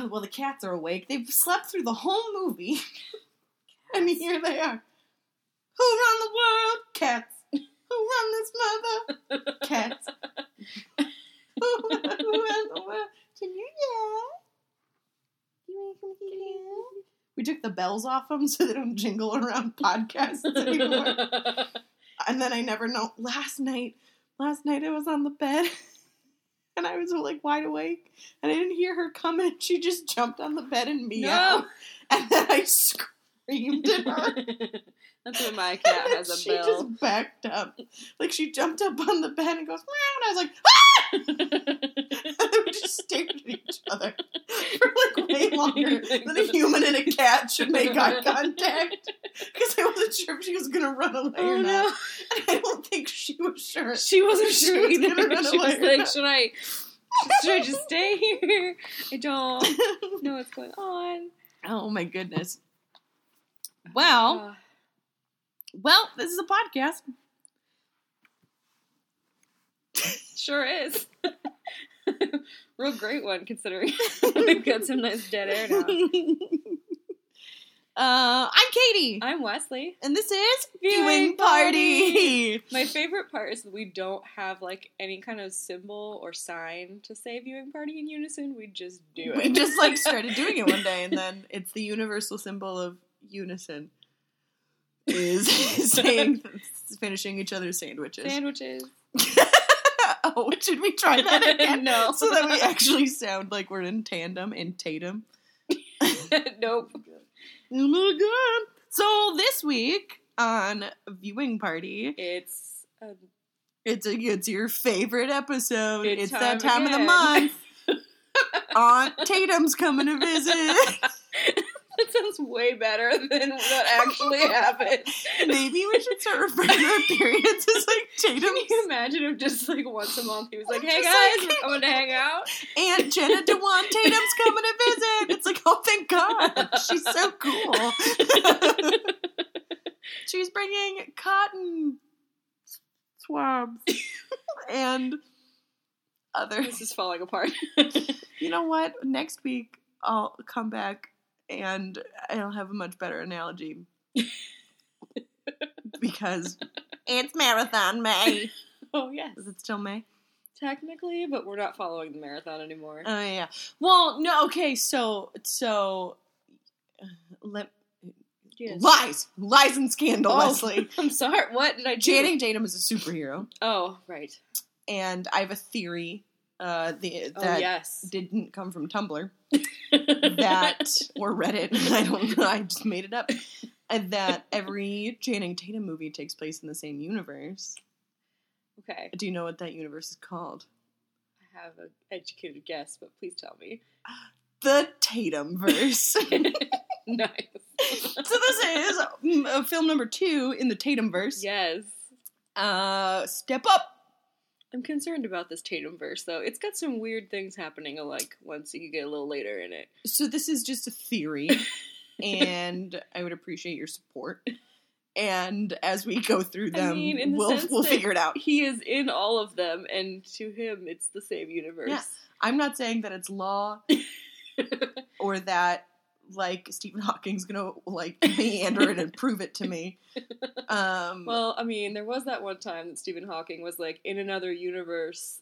well, the cats are awake. They've slept through the whole movie, and here they are. Who run the world? Cats. Who run this mother? Cats. who, who run the world? Can you yell? You come here? We took the bells off them so they don't jingle around podcasts anymore. and then I never know. Last night, last night I was on the bed and I was like wide awake and I didn't hear her coming. She just jumped on the bed and meowed. no. And then I screamed at her. That's what my cat has a she bell. She just backed up. Like she jumped up on the bed and goes meow. And I was like, ah! And then we just stared at each other for like way longer than a human and a cat should make eye contact. Because I wasn't sure if she was gonna run away Oh or no. not. And I don't think she was sure. She wasn't She sure was either. She was like, should I should I just stay here? I don't know what's going on. oh my goodness. Well, Uh, well, this is a podcast. sure is. Real great one considering we've got some nice dead air now. uh, I'm Katie, I'm Wesley. and this is Viewing Viewing Party. My favorite part is that we don't have like any kind of symbol or sign to say viewing party in unison. We just do it. We just like started doing it one day, and then it's the universal symbol of unison. Is saying finishing each other's sandwiches. sandwiches. should we try that again? no. So that we actually sound like we're in tandem in Tatum. nope. Oh my god! So this week on Viewing Party, It's it's a, it's your favorite episode. It's that time time of the month. Aunt Tatum's coming to visit. Sounds way better than what actually happened. Maybe we should start referring to our periods as like Can Tatum's. you imagine if just like once a month he was like, "Hey guys, like- we're coming to hang out." Aunt Jenna Dewan Tatum's coming to visit. It's like, oh, thank God. She's so cool. She's bringing cotton swabs and other. This is falling apart. You know what? Next week, I'll come back and I don't have a much better analogy. because it's Marathon May. oh yes, Is it still May? technically, but we're not following the marathon anymore. Oh yeah. Well, no. Okay. So so uh, let Yes. lies, lies and scandal, Oh. Leslie. I'm sorry. What did I do? Channing Tatum is a superhero, Oh right. and I have a theory uh, the, Oh that yes. didn't come from Tumblr that or Reddit. I don't know. I just made it up. And that every Channing Tatum movie takes place in the same universe. okay. Do you know what that universe is called? I have an educated guess, but please tell me. The Tatum verse. nice. so this is mm, uh, film number two in the Tatum verse. yes. Uh, step up. I'm concerned about this Tatum verse though. It's got some weird things happening like once you get a little later in it. So this is just a theory, and I would appreciate your support. And as we go through I them, mean, in the we'll sense we'll figure it out. He is in all of them, and to him, it's the same universe. Yeah. I'm not saying that it's law or that like Stephen Hawking's gonna like meander it and prove it to me. Um, Well, I mean, there was that one time that Stephen Hawking was like, in another universe,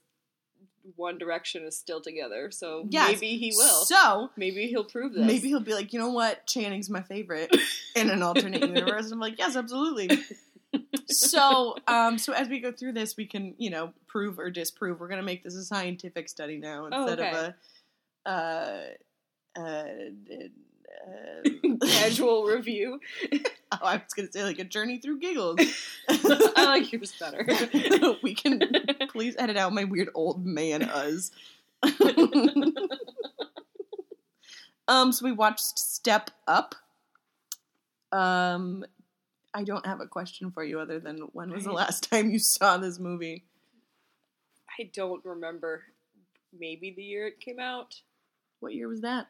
One Direction is still together, so Yes. maybe he will. So maybe he'll prove this. maybe he'll be like, you know what, Channing's my favorite in an alternate universe. I'm like, yes, absolutely. so, um, so as we go through this, we can, you know, prove or disprove. We're gonna make this a scientific study now Oh, instead okay. of a, uh, uh, uh, Casual review. oh, I was gonna say like a journey through giggles. I like yours better. we can please edit out my weird old man us. um, so we watched Step Up. Um, I don't have a question for you other than when was the last time you saw this movie? I don't remember. Maybe the year it came out. What year was that?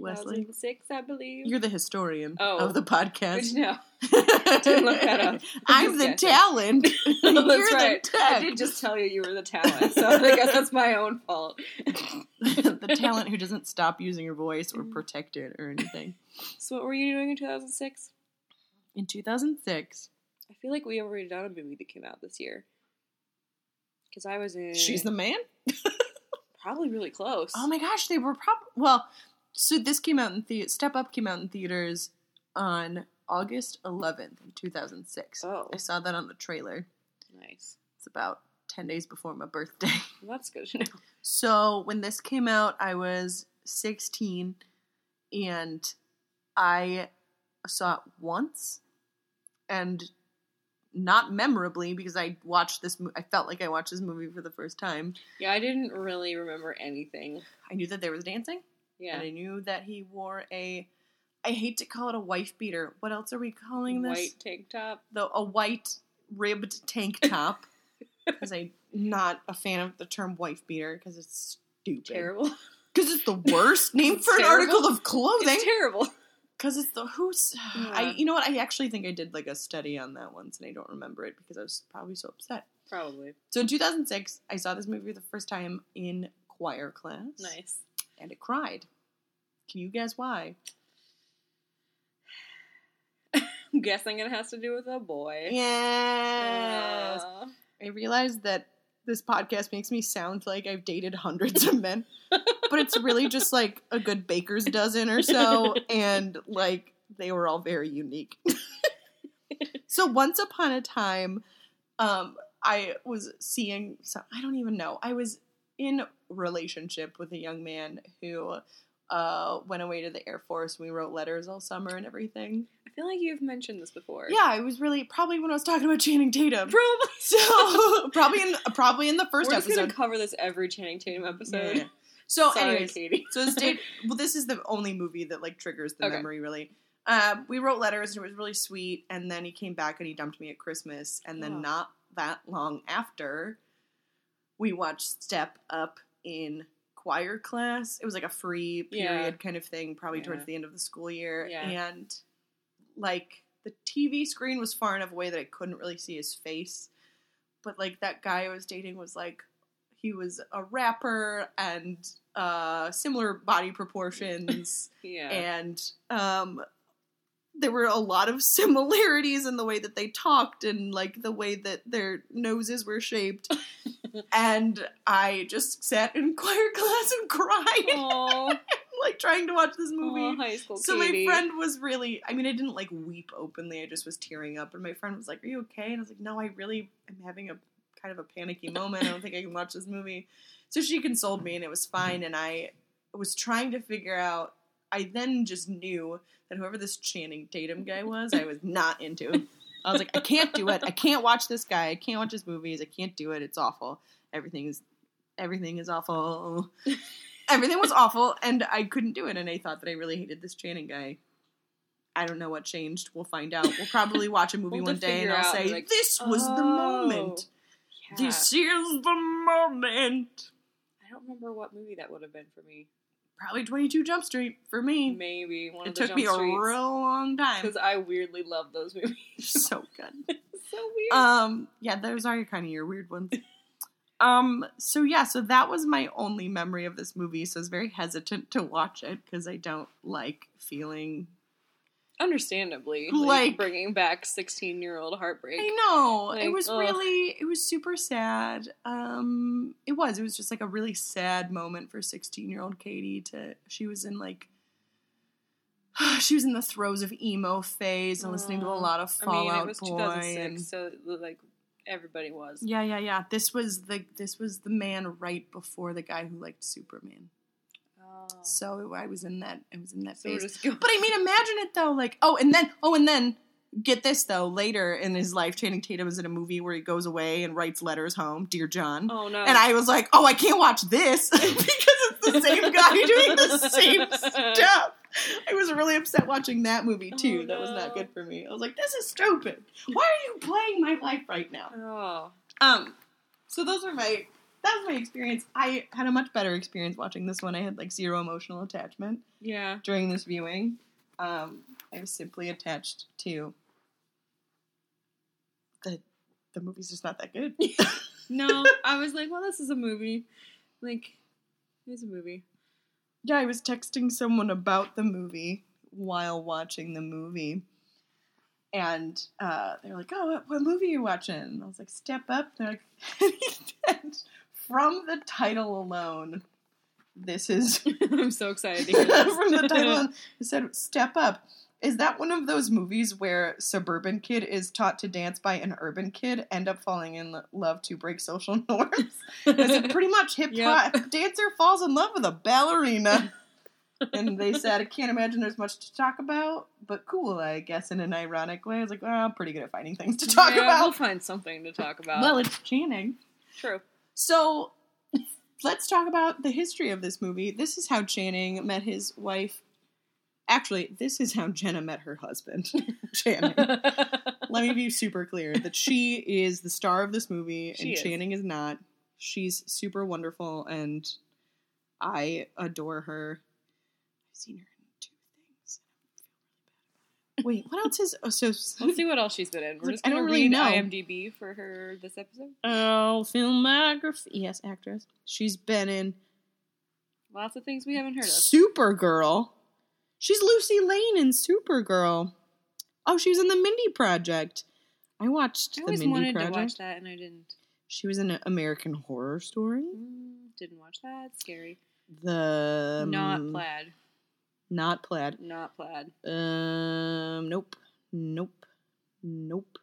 Wesley? 2006, I believe. You're the historian Oh. of the podcast. know. Didn't look that up. I'm the guessing. talent. You're that's right. I did just tell you you were the talent, so I guess that's my own fault. the talent who doesn't stop using her voice or Mm. protect it or anything. So what were you doing in 2006? In 2006, I feel like we already done a movie that came out this year. Because I was in. she's the man. probably really close. Oh my gosh, they were probably well. So this came out in the Step Up came out in theaters on August 11th, 2006. Oh. I saw that on the trailer. Nice. It's about 10 days before my birthday. Well, that's good to know. So when this came out, I was 16 and I saw it once and not memorably because I watched this I felt like I watched this movie for the first time. Yeah, I didn't really remember anything. I knew that there was dancing Yeah. and I knew that he wore a I hate to call it a wife beater. What else are we calling this? White tank top. The a white ribbed tank top because I'm not a fan of the term wife beater because it's stupid. Terrible. Because it's the worst name for an article of clothing. It's terrible. Because it's the who's. I you know what? I actually think I did like a study on that once, and I don't remember it because I was probably so upset. Probably. So in 2006, I saw this movie the first time in choir class. Nice. And it cried. Can you guess why? I'm guessing it has to do with a boy. Yes. Uh, I realized that this podcast makes me sound like I've dated hundreds of men, but it's really just like a good baker's dozen or so, and like they were all very unique. so once upon a time, um, I was seeing. So I don't even know. I was in relationship with a young man who uh, went away to the Air Force. We wrote letters all summer and everything. I feel like you've mentioned this before. Yeah, it was really probably when I was talking about Channing Tatum. Probably. So probably in probably in the 1st We're just episode. gonna cover this every Channing Tatum episode. Yeah. So, Sorry, anyways, Katie. so this date. Well, this is the only movie that like triggers the Okay. memory. Really, um, we wrote letters and it was really sweet. And then he came back and he dumped me at Christmas. And then Oh. not that long after, we watched Step Up in choir class. It was like a free Yeah. period kind of thing, probably Yeah. towards the end of the school year. Yeah. And like the TV screen was far enough away that I couldn't really see his face. But like that guy I was dating was like he was a rapper and uh similar body proportions Yeah. and um there were a lot of similarities in the way that they talked and like the way that their noses were shaped and i just sat in choir class and cried like trying to watch this movie Aw, high school so Katie. my friend was really I mean I didn't like weep openly, I just was tearing up and my friend was like, Are you okay? And I was like, No, I really am having a kind of a panicky moment. I don't think I can watch this movie. So she consoled me and it was fine and I was trying to figure out I then just knew that whoever this Channing Tatum guy was, I was not into. I was like, I can't do it. I can't watch this guy. I can't watch his movies. I can't do it. It's awful. Everything is everything is awful. Everything was awful, and I couldn't do it. And I thought that I really hated this Channing guy. I don't know what changed. We'll find out. We'll probably watch a movie We'll one day, and I'll out, say, like, "This was the Oh. moment. Yeah. This is the moment." I don't remember what movie that would have been for me. Probably Twenty Two Jump Street for me. Maybe one It of the took Jump me a Streets. real long time. because I weirdly love those movies. so good. so weird. Um, yeah, those are kind of your weird ones. Um, so yeah, so that was my only memory of this movie. So I was very hesitant to watch it because I don't like feeling. Understandably, like- like, bringing back sixteen-year-old heartbreak. I know it was ugh. really, it was super sad. Um, it was, it was just like a really sad moment for sixteen-year-old Katie. To she was in like. She was in the throes of emo phase and listening to a lot of I mean, Fallout it was Boy 2006, and so like everybody was. Yeah, yeah, yeah. This was the this was the man right before the guy who liked Superman. Oh. So I was in that I was in that So phase. But I mean, imagine it though. Like, oh, and then oh, and then get this though. Later in his life, Channing Tatum is in a movie where he goes away and writes letters home, dear John. oh no! And I was like, oh, I can't watch this because it's the same guy doing the same stuff. I was really upset watching that movie too. Oh, that was not good for me. I was like, this is stupid. Why are you playing my life right now? Oh, Um, so those are my that was my experience. I had a much better experience watching this one. I had like zero emotional attachment Yeah. during this viewing. Um, I was simply attached to the the movie's just not that good. No, I was like, well, this is a movie. Like, it's a movie. yeah, I was texting someone about the movie while watching the movie. And uh, they're like, "Oh, what, what movie are you watching?" And I was like, "Step Up." They're like, "From the title alone, this is I'm so excited to hear this. from the title alone, it said "Step Up." Is that one of those movies where suburban kid is taught to dance by an urban kid, end up falling in love to break social norms? Is it pretty much hip hop dancer falls in love with a ballerina? and they said, I can't imagine there's much to talk about, but cool, I guess, in an ironic way. I was like, well, I'm pretty good at finding things to talk Yeah, We'll find something to talk about. Well, it's Channing. true. So let's talk about the history of this movie. This is how Channing met his wife. Actually, this is how Jenna met her husband, Channing. Let me be super clear that she is the star of this movie She and is. Channing is not. She's super wonderful and I adore her. I've seen her in two things. Wait, what else is oh, so? Let's see what else she's been in. We're Like, just I don't really read know. IMDb for her this episode. Oh, filmography. Yes, actress. She's been in Lots of things we haven't heard of. Supergirl. She's Lucy Lane in Supergirl. Oh, she was in the Mindy Project. I watched I the always Mindy wanted Project. to watch that and I didn't. She was in an American Horror Story. Mm, didn't watch that. Scary. The Not um, plaid. Not plaid. Not plaid. Um, nope, nope, nope.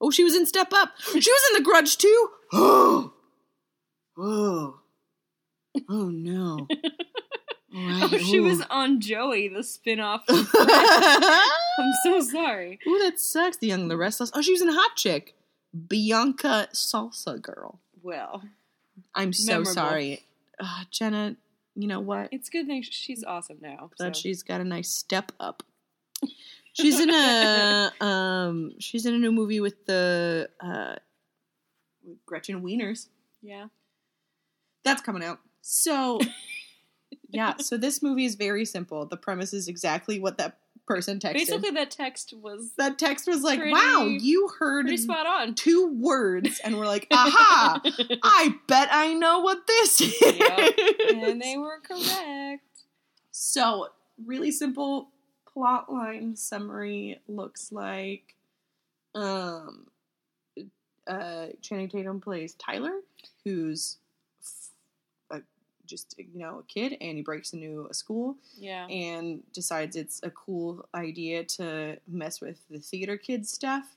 Oh, she was in Step Up. She was in The Grudge too. Oh, oh, oh no. Oh, she was on Joey, the spin-off. I'm so sorry. Oh, that sucks. The Young, and the Restless. Oh, she was in Hot Chick. Bianca Salsa Girl. Well, I'm so Memorable. sorry, uh, Jenna. You know what? it's good thing she's awesome now. that so. she's got a nice step up. She's in a um she's in a new movie with the uh Gretchen Wieners. Yeah. That's coming out. So yeah, so this movie is very simple. The premise is exactly what that person texted. Basically, that text was that text was like, pretty- "Wow, you heard pretty spot on. two words," and we're like, "Aha! I bet I know what this is." Yep. and they were correct. So, really simple plot line summary looks like um uh Channing Tatum plays Tyler, who's just you know a kid and he breaks into a school Yeah. and decides it's a cool idea to mess with the theater kids stuff.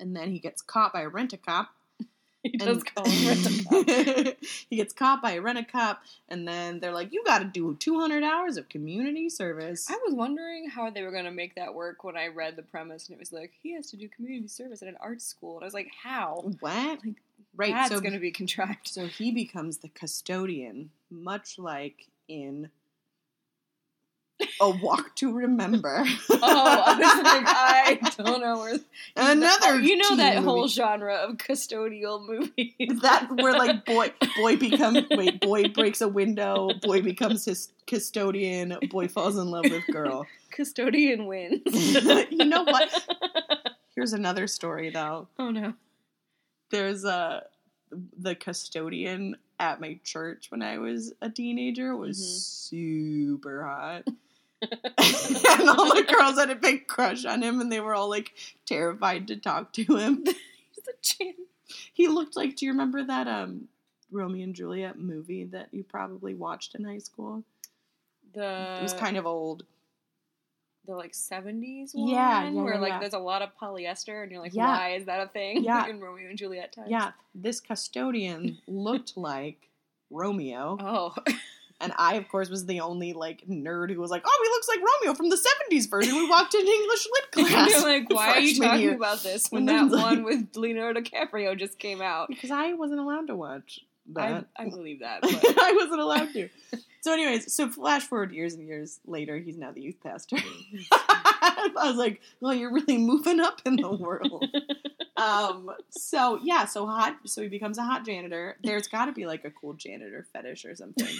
And then he gets caught by a rent-a-cop He does call him rent-a-cop. he gets caught by a rent a cop, and then they're like, "You got to do 200 hours of community service." I was wondering how they were going to make that work when I read the premise, and it was like he has to do community service at an art school, and I was like, how? what? Right. That's so, going to be contrived. so he becomes the custodian, much like in A Walk to Remember. Oh, I was like, I don't know where. Another, you know that movie. whole genre of custodial movies. that where like boy boy becomes wait boy breaks a window boy becomes his custodian boy falls in love with girl custodian wins. You know what? here's another story though Oh no. There's a the custodian at my church when I was a teenager was super hot. and all the girls had a big crush on him and they were all like terrified to talk to him. He's a chin. He looked like do you remember that um Romeo and Juliet movie that you probably watched in high school? The It was kind of old. The like seventies one, Yeah, yeah, where yeah, like yeah. there's a lot of polyester, and you're like, why is that a thing? Yeah. in Romeo and Juliet times. Yeah, this custodian looked like Romeo. Oh, And I, of course, was the only like nerd who was like, "Oh, he looks like Romeo from the '70s version." We walked into English lit and class. you're like, why are you talking year. about this when that like- one with Leonardo DiCaprio just came out? because I wasn't allowed to watch that. I believe that. But I wasn't allowed to. So, anyways, so flash forward years and years later, he's now the youth pastor. I was like, "Well, you're really moving up in the world." um. So yeah. So hot. So he becomes a hot janitor. There's got to be like a cool janitor fetish or something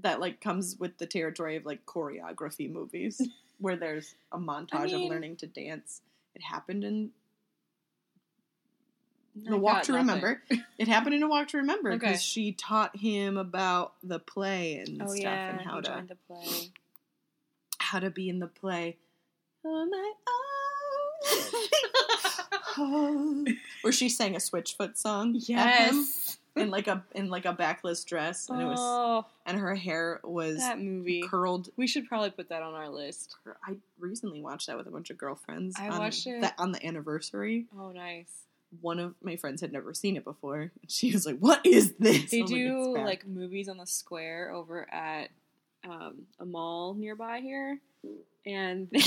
that like comes with the territory of like choreography movies, where there's a montage mean- of learning to dance. It happened in I the Walk to nothing. Remember. It happened in a Walk to Remember because Okay. she taught him about the play and Oh stuff yeah, and how to the play. how to be in the play. On my own. Where she sang a Switchfoot song. Yes. in like a in like a backless dress, and it was Oh, and her hair was that movie. curled. We should probably put that on our list. I recently watched that with a bunch of girlfriends. I on watched it. that on the anniversary. Oh, nice. One of my friends had never seen it before. and She was like, "What is this?" They I was like, "It's do bad." like movies on the square over at um, a mall nearby here, and they,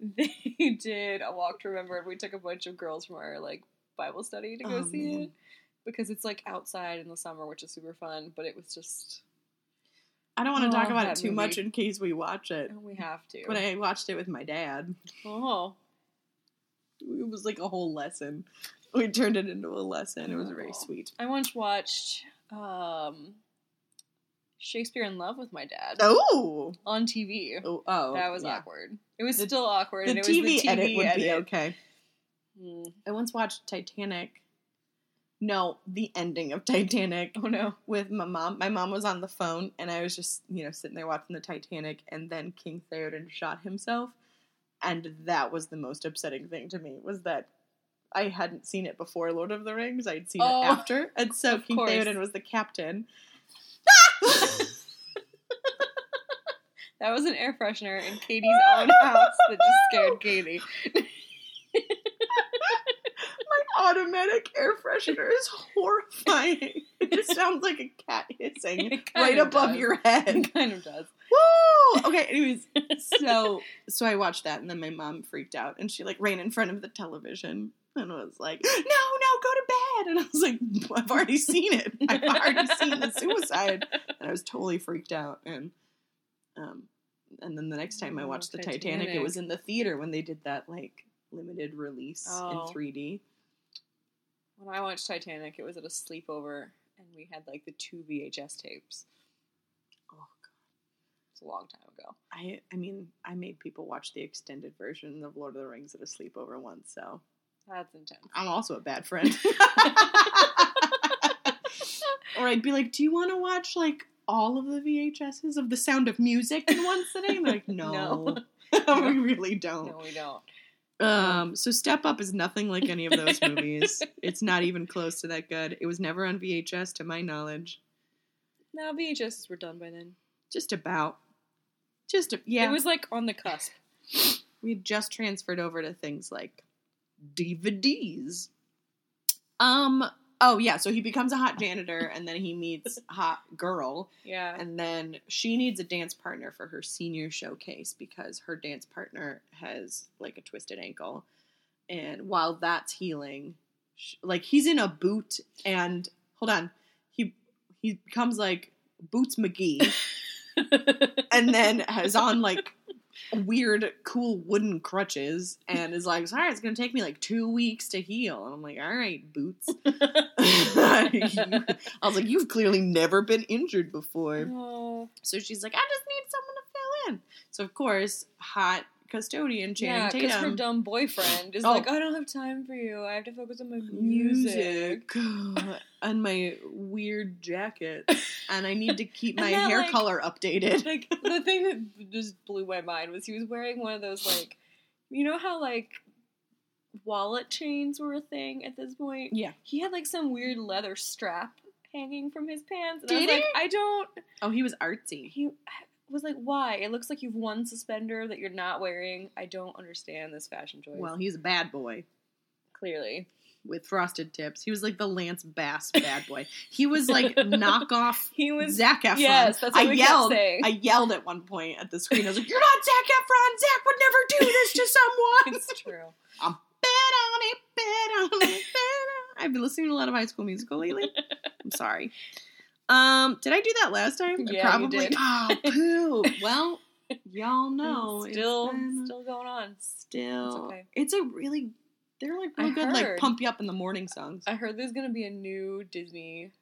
they did a walk to remember. And we took a bunch of girls from our like Bible study to go Oh, see man. it because it's like outside in the summer, which is super fun. But it was just I don't want to talk Oh, about it too movie. much in case we watch it. we have to. But I watched it with my dad. oh, It was like a whole lesson. We turned it into a lesson. It was very sweet. I once watched um, Shakespeare in Love with my dad Oh, on TV. oh, oh that was yeah. awkward. It was The- still awkward. The and it TV, was the TV edit would be edit. okay. Hmm. I once watched Titanic. No, the ending of Titanic Oh no. with my mom. My mom was on the phone, and I was just, you know, sitting there watching the Titanic, and then King Theoden shot himself, and that was the most upsetting thing to me. Was that I hadn't seen it before Lord of the Rings. I'd seen Oh, it after, and so King course. Theoden was the captain. That was an air freshener in Katie's own house that just scared Katie. Automatic air freshener is horrifying. It just sounds like a cat hissing right above does. your head. It kind of does. Woo! Okay, anyways, so so I watched that and then my mom freaked out and she like ran in front of the television and was like, "No, no, go to bed." And I was like, "I've already seen it. I've already seen the suicide." And I was totally freaked out and um and then the next time I Oh, watched the Titanic, it was in the theater when they did that like limited release Oh. in 3D. When I watched Titanic, it was at a sleepover, and we had like the two VHS tapes. Oh god. It's a long time ago. I I mean, I made people watch the extended version of Lord of the Rings at a sleepover once, so That's intense. I'm also a bad friend. or I'd be like, "Do you want to watch like all of the VHSs of The Sound of Music in one sitting?" They're like, "No, we really don't." No, we don't. Um, so Step Up is nothing like any of those movies. it's not even close to that good. It was never on VHS, to my knowledge. No, VHSs were done by then. Just about. Just a, yeah. It was like on the cusp. we had just transferred over to things like DVDs. Um. Oh yeah. So he becomes a hot janitor, and then he meets hot girl, Yeah. and then she needs a dance partner for her senior showcase because her dance partner has like a twisted ankle, and while that's healing, sh- like he's in a boot, and hold on, he he becomes like Boots McGee and then has on like weird, cool wooden crutches and is like, sorry, it's gonna take me like two weeks to heal. And I'm like, all right, boots. I was like, you've clearly never been injured before. oh. So she's like, I just need someone to fill in. So of course, hot custodian Yeah, Channing because her dumb boyfriend is Oh. like, I don't have time for you. I have to focus on my music. music and my weird jacket, and I need to keep my that, hair like- color updated. Like the thing that just blew my mind was he was wearing one of those like, you know how like wallet chains were a thing at this point. Yeah. He had like some weird leather strap hanging from his pants. And Did I was he? like, I don't. Oh, he was artsy. He was like, why? It looks like you've one suspender that you're not wearing. I don't understand this fashion choice. Well, he's a bad boy clearly. with frosted tips. He was like the Lance Bass bad boy. He was like knockoff He was. Zac Efron. Yes, that's what I yelled. saying. I yelled at one point at the screen. I was like, "You're not Zac Efron. Zac would never do this to someone." It's true. I'm bad on it, bad on it, bad on I've been listening to a lot of High School Musical lately. I'm sorry. Um, did I do that last time? I Yeah, probably. did. Oh, poo. well, y'all know It's still, it's been still going on. still. It's okay. It's a really They're like I real good, like pump you up in the morning songs. I heard there's gonna be a new Disney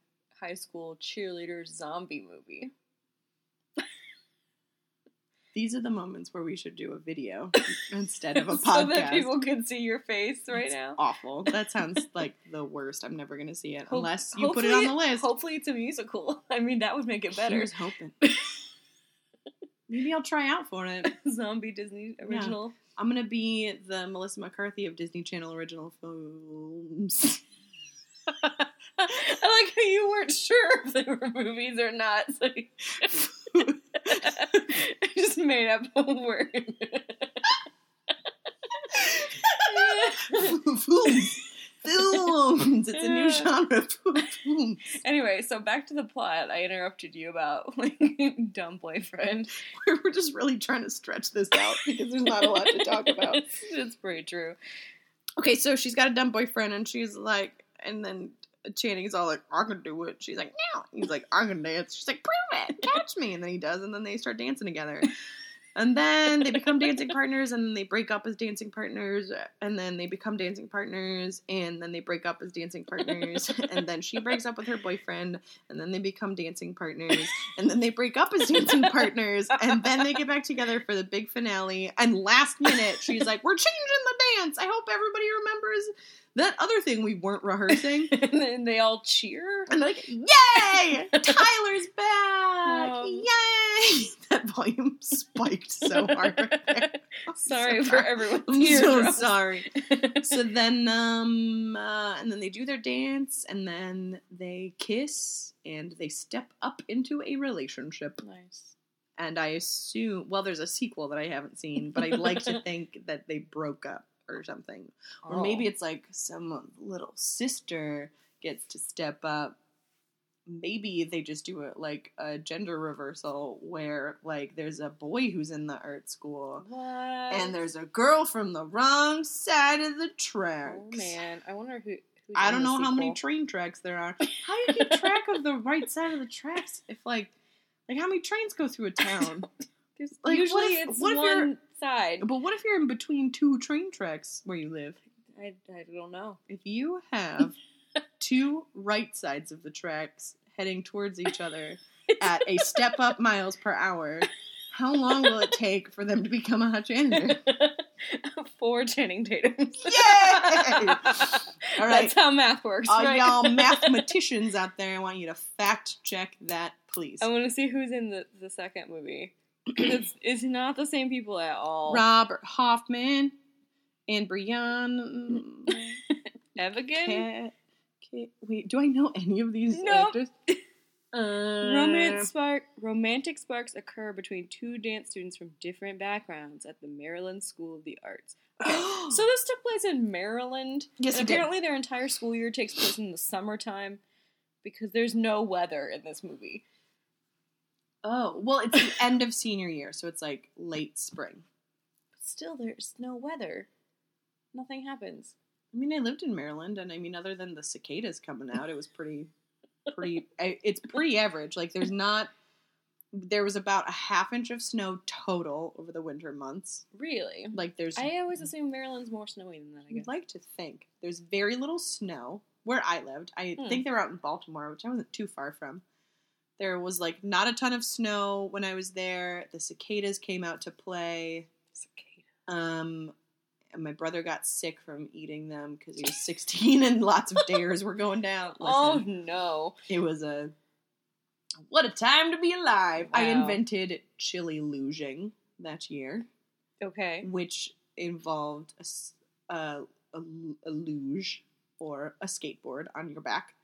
high school cheerleader zombie movie. These are the moments where we should do a video instead of a podcast. so that people can see your face right It's now. Awful. That sounds like the worst. I'm never gonna see it Hope- unless you put it on the list. Hopefully, it's a musical. I mean, that would make it better. Here's hoping. Maybe I'll try out for it. zombie Disney original. I'm gonna be the Melissa McCarthy of Disney Channel original films. I like how you weren't sure if they were movies or not. So you- just made up a word. films. It's a new genre. Anyway, so back to the plot. I interrupted you about like dumb boyfriend. We're just really trying to stretch this out because there's not a lot to talk about. it's, it's pretty true. Okay, so she's got a dumb boyfriend, and she's like, and then Channing's all like, "I can do it." She's like, "No." He's like, "I can dance." She's like, "Prove it, catch me." And then he does, and then they start dancing together. And then they become dancing partners, and then they break up as dancing partners, and then they become dancing partners, and then they break up as dancing partners, and then she breaks up with her boyfriend, and then they become dancing partners, and then they break up as dancing partners, and then they get back together for the big finale. And last minute, she's like, "We're changing the dance. I hope everybody remembers that other thing we weren't rehearsing." and then they all cheer. And like, yay! Tyler's back! Um. yay! That volume spiked so hard. right. Sorry so for sorry. everyone's I'm so eardrums. sorry. So then, um, uh, and then they do their dance, and then they kiss, and they step up into a relationship. nice. And I assume, well, there's a sequel that I haven't seen, but I'd like to think that they broke up or something. Or oh. maybe Oh. it's like some little sister gets to step up. Maybe they just do it like a gender reversal where like there's a boy who's in the art school what? and there's a girl from the wrong side of the tracks. oh man, I wonder who. I don't know how many train tracks there are. How do you keep track of the right side of the tracks if like like how many trains go through a town? Like, what usually if- it's what one side. but what if you're in between two train tracks where you live? I, I don't know. If you have two right sides of the tracks heading towards each other at a step up miles per hour, how long will it take for them to become a hot janitor? Four Channing Tatums. Yay! All right. That's how math works, All right? y'all mathematicians out there, I want you to fact check that, please. I want to see who's in the, the second movie. It's, it's not the same people at all. Robert Hoffman and Brian. Evigan? Wait, do I know any of these Nope. actors? Uh, Romance spark romantic sparks occur between two dance students from different backgrounds at the Maryland School of the Arts. Okay, so this took place in Maryland. yes, and it did. apparently their entire school year takes place in the summertime because there's no weather in this movie. Oh, well, it's the end of senior year, so it's like late spring. But still there's no weather. Nothing happens. I mean, I lived in Maryland, and I mean, other than the cicadas coming out, it was pretty, pretty. It's pretty average. Like, there's not. There was about a half inch of snow total over the winter months. Really? Like, there's. I always assume Maryland's more snowy than that, I I'd like to think there's very little snow where I lived. I Hmm. think they were out in Baltimore, which I wasn't too far from. There was like not a ton of snow when I was there. The cicadas came out to play. Cicada. Um, and my brother got sick from eating them because he was 16 and lots of dares were going down. Oh no. it was a what a time to be alive. I invented chili luging that year, Okay. which involved a luge or a skateboard on your back.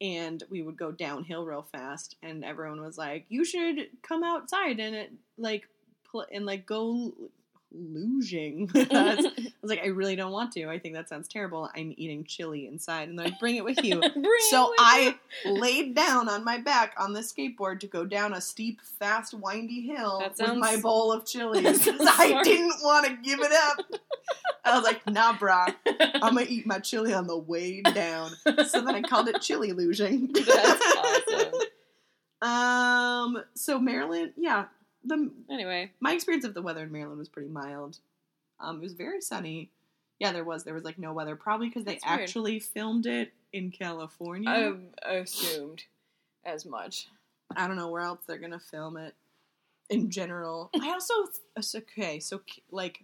And we would go downhill real fast, and everyone was like, "You should come outside and it like pl- and like go luging." with. I was like, I really don't want to. I think that sounds terrible. I'm eating chili inside, and then I bring it with you. So I laid down on my back on the skateboard to go down a steep, fast, windy hill That with my bowl of chili I didn't want to give it up. I was like, nah, brah. I'm gonna eat my chili on the way down. So then I called it chili luging. That's awesome. Um. So Maryland, yeah. The Anyway, my experience of the weather in Maryland was pretty mild. Um, it was very sunny. Yeah, there was. There was like no weather, probably because they That's weird. actually filmed it in California. I assumed as much. I don't know where else they're gonna film it. In general, I also okay. So like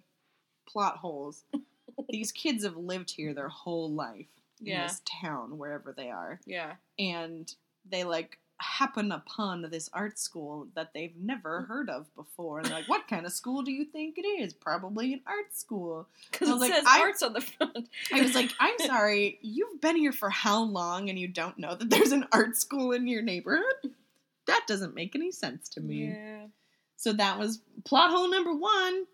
plot holes. These kids have lived here their whole life in Yeah. this town, wherever they are, Yeah. and they like happen upon this art school that they've never Mm. heard of before. And like, what kind of school do you think it is? Probably an art school. Because it like, says I- arts on the front. I was like, I'm sorry, you've been here for how long and you don't know that there's an art school in your neighborhood? That doesn't make any sense to me. Yeah. So that was plot hole number one.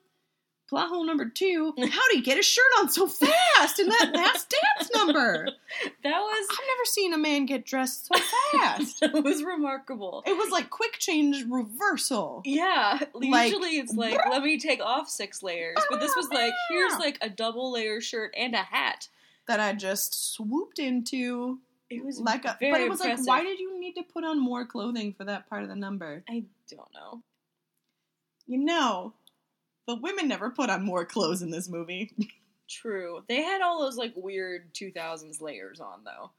Plot hole number two. How do you get his shirt on so fast in that last dance number? That was I've never seen a man get dressed so fast. that was remarkable. It was like quick change reversal. Yeah, Like- usually it's like let me take off six layers, but this was ah, like here's like a double layer shirt and a hat. That I just swooped into It was like a very but it was impressive. like why did you need to put on more clothing for that part of the number? I don't know. You know, the women never put on more clothes in this movie. True, they had all those like weird two thousands layers on though,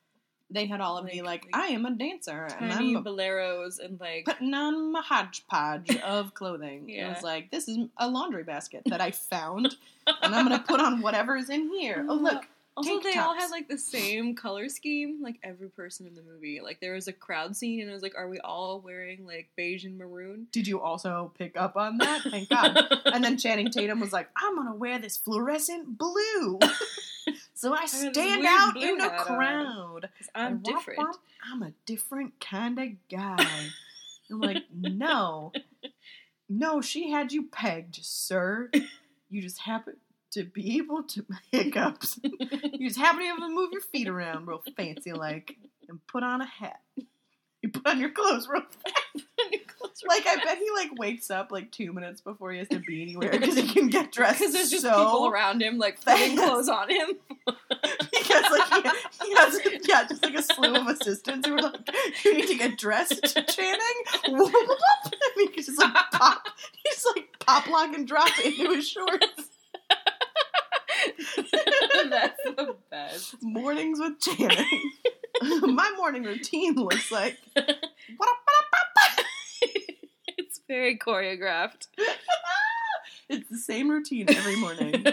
They had all of the Like- like, I am a dancer and I'm boleros and like putting on my hodgepodge of clothing. It was like, this is a laundry basket that I found, and I'm gonna put on whatever's in here. Oh look, Also, they all had like the same color scheme, like every person in the movie. Like there was a crowd scene, and it was like, are we all wearing like beige and maroon? did you also pick up on that? Thank God. And then Channing Tatum was like, I'm gonna wear this fluorescent blue, so I stand weird out in on." crowd. I'm And womp different. womp, I'm a different kind of guy. I'm like, no, no, she had you pegged, sir. You just happen to be able to make hiccups. you just happen to be able to move your feet around real fancy like, and put on a hat. You put on your clothes real fast. Like I bet he like wakes up like two minutes before he has to be anywhere because he can get dressed. Because there's just so people around him, like putting clothes on him. because like he, he has yeah just like a slew of assistants who are like you need to get dressed Channing Whoop, whoop, whoop. and he can just like pop he's like pop lock and drop into his shorts That's the best. mornings with Channing my morning routine looks like? It's very choreographed. it's the same routine every morning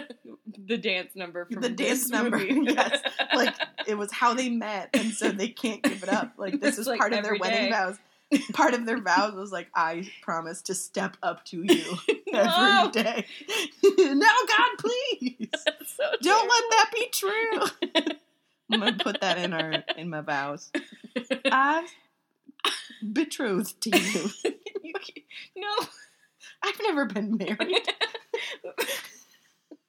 the dance number from The dance number, yes. like it was how they met and so they can't give it up like this is like part of their every wedding vows part of their vows was like i promise to step up to you No. every day. No god please. So don't let that be true. I'm gonna put that in our in my vows. I betrothed to you. You no. i've never been married.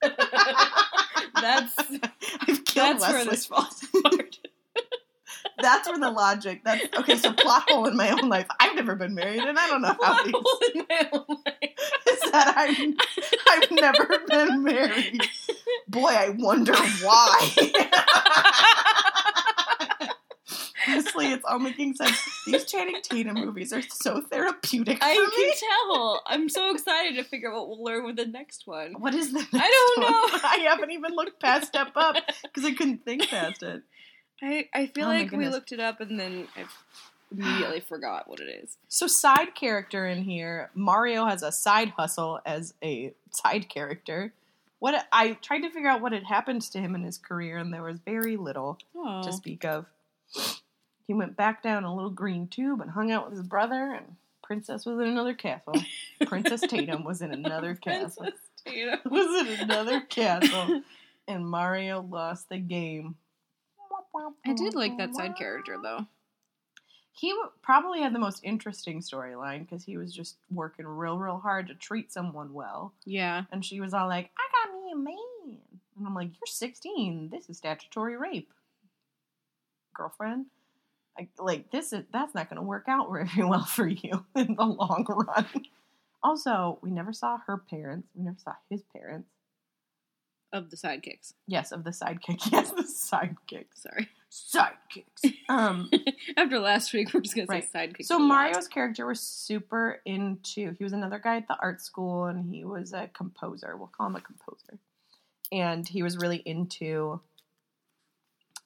That's i've killed that's where this falls apart. That's where the logic. That's okay. So plot hole in my own life. I've never been married, and I don't know how these Hole in my own life. is that I'm I've never been married. Boy, I wonder why. Honestly, it's all making sense. These Channing Tatum movies are so therapeutic for I me. can tell. I'm so excited to figure out what we'll learn with the next one. What is the next I don't one? know. I haven't even looked past Step Up because I couldn't think past it. I, I feel Oh like we looked it up and then I immediately forgot what it is. So, side character in here, Mario has a side hustle as a side character. What I tried to figure out what had happened to him in his career, and there was very little Oh. to speak of. He went back down a little green tube and hung out with his brother, and Princess was in another castle. Princess Tatum was in another castle. Princess Tatum. Was in another castle, and Mario lost the game. I did like that side character though. He probably had the most interesting storyline because he was just working real, real hard to treat someone well. Yeah. And she was all like, I got me a man. And I'm like, You're 16. This is statutory rape. Girlfriend. I, like, this is that's not going to work out very well for you in the long run. Also, we never saw her parents. We never saw his parents. Of the sidekicks. Yes, of the sidekick. Yes, the sidekick. Sorry. Sidekicks. Um, After last week, we're just gonna Right. say sidekicks. So. Mario's character was super into. He was another guy at the art school, and he was a composer. We'll call him a composer. and he was really into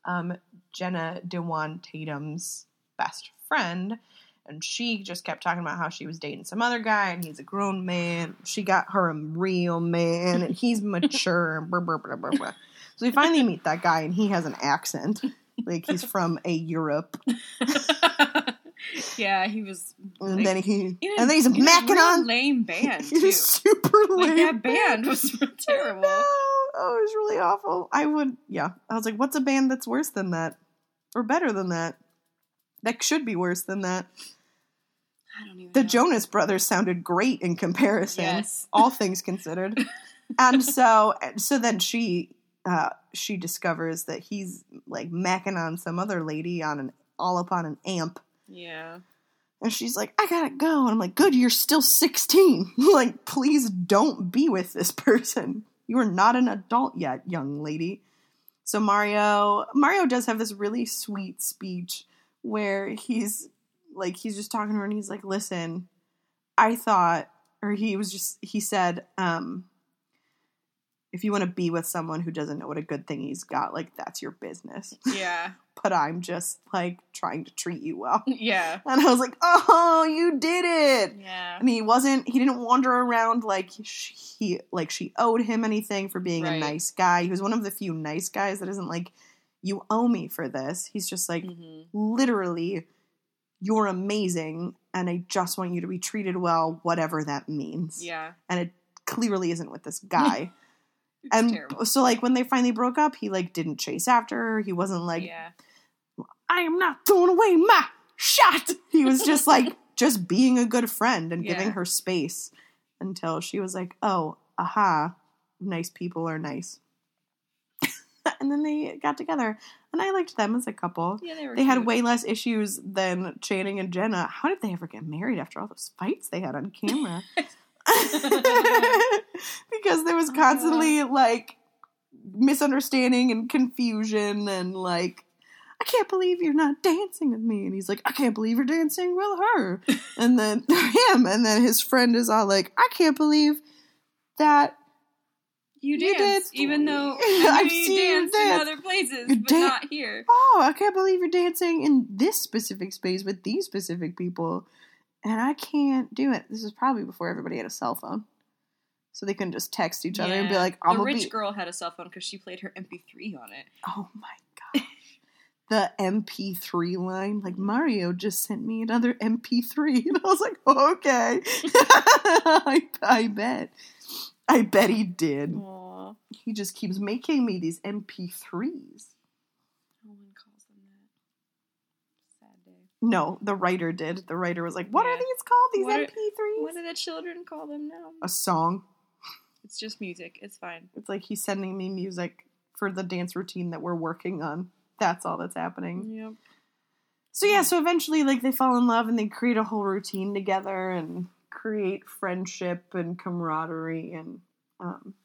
um, Jenna Dewan Tatum's best friend. And she just kept talking about how she was dating some other guy and he's a grown man. She got her a real man and he's mature. and blah, blah, blah, blah, blah. So we finally meet that guy and he has an accent. Like he's from a Europe. yeah, he was. And Like, then he and then he's a macking on lame band He's too. super Like lame. that band was terrible. No. Oh, it was really awful. I would, yeah. I was like, what's a band that's worse than that? Or better than that? That should be worse than that. I don't even. The know. Jonas Brothers sounded great in comparison, Yes. all things considered. and so, so then she, uh, she discovers that he's like macking on some other lady on an all up on an amp, Yeah. and she's like, "I gotta go," and I'm like, "Good, you're still 16. like, please don't be with this person. You are not an adult yet, young lady." So Mario, Mario does have this really sweet speech where he's like, he's just talking to her, and he's like, "Listen, I thought," or he was just, he said, um. If you want to be with someone who doesn't know what a good thing he's got, like that's your business. Yeah. But I'm just like trying to treat you well. Yeah. And I was like, "Oh, you did it!" Yeah. And he wasn't. He didn't wander around like he like she owed him anything for being a nice guy. He was one of the few nice guys that isn't like, "You owe me for this." He's just like, hmm literally, "You're amazing, and I just want you to be treated well, whatever that means." Yeah. And it clearly isn't with this guy. And terrible. so, like, when they finally broke up, he like didn't chase after her. He wasn't like, yeah. I am not throwing away my shot. He was just like just being a good friend and giving her space until she was like, "Oh, aha, nice people are nice." And then they got together, and I liked them as a couple. Yeah, they were. They had way less issues than Channing and Jenna. How did they ever get married after all those fights they had on camera? because there was oh, constantly like misunderstanding and confusion and like I can't believe you're not dancing with me and he's like I can't believe you're dancing with her and then him and then his friend is all like I can't believe that You You danced, did. even though I've you seen you danced in other places, You but dan- not here. oh I can't believe you're dancing in this specific space with these specific people and I can't do it this is probably before everybody had a cell phone so they couldn't just text each other and be like I'm the rich be girl had a cell phone because she played her MP3 on it. Oh my gosh. The MP3 line, like Mario just sent me another MP3, and I was like, okay, I, I bet, I bet he did. Aw, He just keeps making me these MP3s. no one calls them that. Sad day. No, the writer did. The writer was like, "What are these called? These What MP3s?" What do the children call them now? A song. It's just music. It's fine. It's like he's sending me music for the dance routine that we're working on. That's all that's happening. Yep. So yeah, so eventually like they fall in love and they create a whole routine together and create friendship and camaraderie and um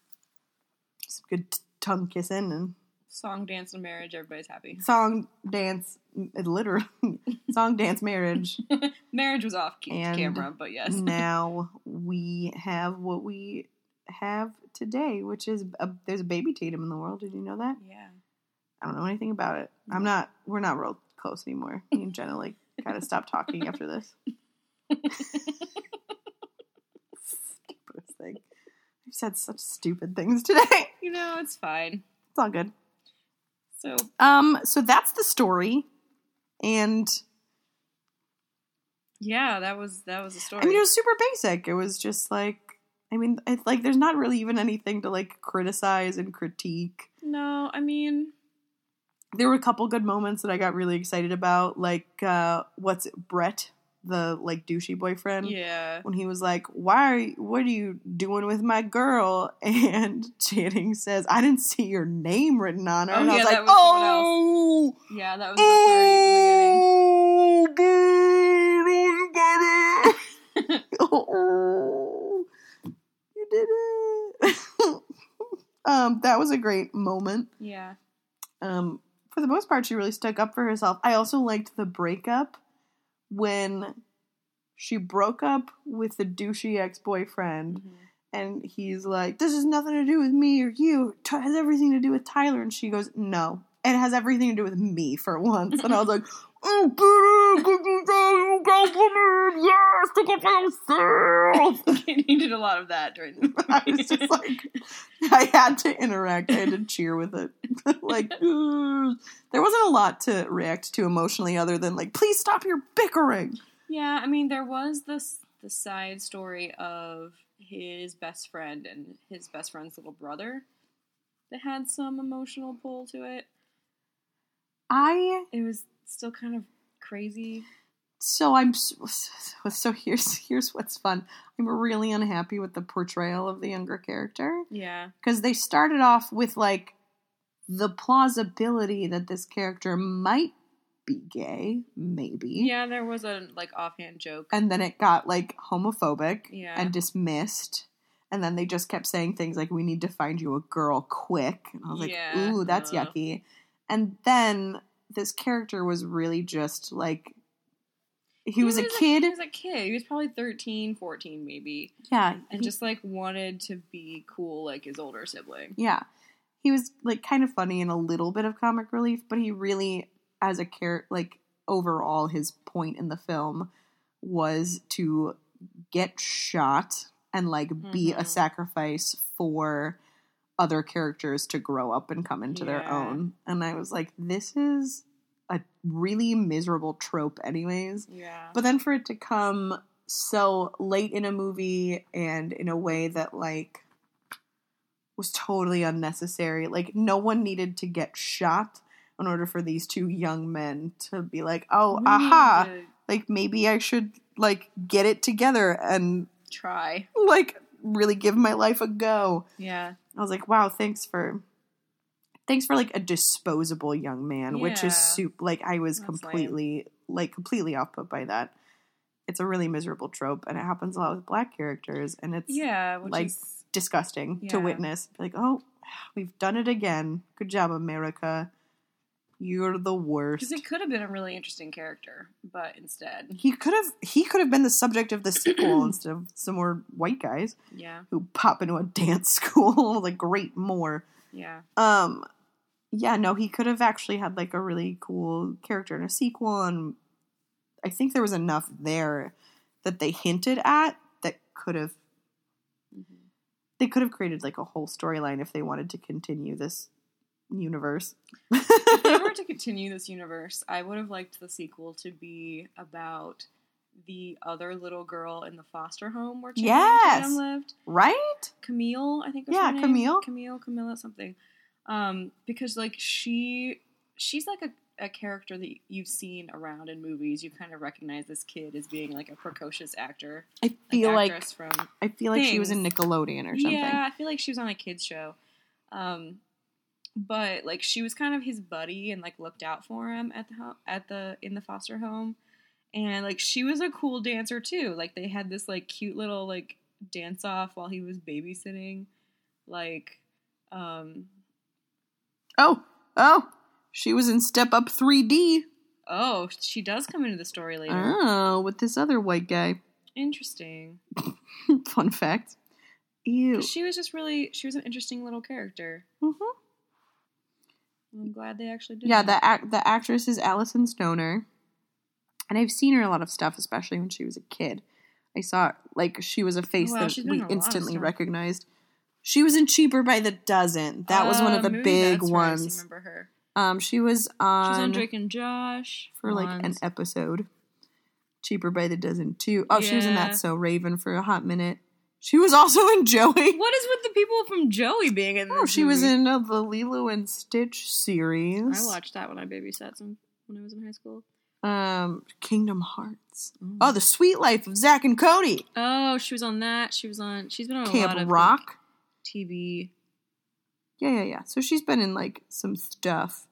some good t- tongue kissing and Song, dance, and marriage. Everybody's happy. song dance literally song dance marriage. Marriage was off camera, but yes. now we have what we have today, which is a, there's a baby Tatum in the world. Did you know that? Yeah. I don't know anything about it. I'm not. We're not real close anymore. Me and Jenna like kind of stopped talking after this. Stupidest thing. I've said such stupid things today. You know, it's fine. It's all good. So, Um. So that's the story, and yeah, that was that was a story. I mean it was super basic. It was just like. I mean, it's like there's not really even anything to like criticize and critique. no, I mean, There were a couple good moments that I got really excited about, like uh, what's it, Brett, the like douchey boyfriend. yeah. when he was like, "Why are you, what are you doing with my girl?" And Channing says, "I didn't see your name written on her." Oh, and I was like, was. "Oh, Yeah, that was the oh, flirty at the beginning. dude, I get it. oh, you did it." um, that was a great moment. Yeah. um, for the most part, she really stuck up for herself. I also liked the breakup when she broke up with the douchey ex boyfriend, Mhm. and he's like, "This has nothing to do with me or you. It has everything to do with Tyler." And she goes, "No, it has everything to do with me for once." And I was like, "Oh, compliment, yes, take it for yourself." you did a lot of that during the I was just like, I had to interact. I had to cheer with it. like, "Ooh." there wasn't a lot to react to emotionally other than like, please stop your bickering. Yeah, I mean, there was this the side story of his best friend and his best friend's little brother that had some emotional pull to it. I It was still kind of crazy. so I'm so here's here's what's fun. I'm really unhappy with the portrayal of the younger character Yeah. because they started off with like the plausibility that this character might be gay, maybe. Yeah, there was a like offhand joke. and then it got like homophobic Yeah. and dismissed and then they just kept saying things like we need to find you a girl quick and i was like Yeah, ooh that's ugh. yucky and then this character was really just like he, was, a kid he was a kid. He was probably 13, 14 maybe. yeah And he- just like wanted to be cool like his older sibling. yeah he was like kind of funny and a little bit of comic relief but he really as a character like overall his point in the film was to get shot and like be a Mhm. sacrifice for other characters to grow up and come into their own and i was like this is a really miserable trope anyways Yeah. but then for it to come so late in a movie and in a way that like was totally unnecessary. Like no one needed to get shot in order for these two young men to be like, "Oh, We aha, to like maybe I should like get it together and Try. like really give my life a go." Yeah. I was like, "Wow, thanks for thanks for like a disposable young man," which is soup. Like I was That's lame. completely like completely off put by that. It's a really miserable trope, and it happens a lot with black characters, and it's Yeah, which like is disgusting to witness. Like, oh, we've done it again. Good job, America. You're the worst. because it could have been a really interesting character, but instead, He could have he could have been the subject of the sequel instead of some more white guys yeah, who pop into a dance school. like, great, more. yeah, Um, yeah, no, he could have actually had like a really cool character in a sequel, and I think there was enough there that they hinted at that could have Mhm. they could have created like a whole storyline if they wanted to continue this universe. if they were to continue this universe, I would have liked the sequel to be about the other little girl in the foster home where Channing Yes. Tatum lived. right? Camille, I think. Was Yeah. Camille. Camille, Camilla, something. Um, because like she, she's like a, a character that you've seen around in movies. You kind of recognize this kid as being like a precocious actor. I feel like actress from I feel like she was in. Nickelodeon or something. Yeah, I feel like she was on a kids show. Um, but like she was kind of his buddy and like looked out for him at the ho- at the in the foster home, and like she was a cool dancer too. Like they had this like cute little like dance off while he was babysitting, like um Oh, oh, she was in Step Up 3D. oh she does come into the story later. Oh, with this other white guy. Interesting. Fun fact. Ew. She was just really she was an interesting little character. Mhm. I'm glad they actually did. Yeah, the act the actress is Alyson Stoner, and I've seen her a lot of stuff, especially when she was a kid. I saw like she was a face Wow, that we in a lot of instantly recognized. She was in Cheaper by the Dozen. That was one of Uh, the big where I ones. remember her. Um, she was on, She's on Drake and Josh for like an episode. Cheaper by the Dozen too. Oh, she was in that So Raven for a hot minute. She was also in Joey. What is with the people from Joey being in this? Oh, she was in uh, the Lilo and Stitch series. I watched that when I babysat some when I was in high school. Um, Kingdom Hearts. Oh, The Suite Life of Zack and Cody. Oh, she was on that. She was on. She's been on a lot Camp of Rock. like, TV. Yeah, yeah, yeah. So she's been in like some stuff,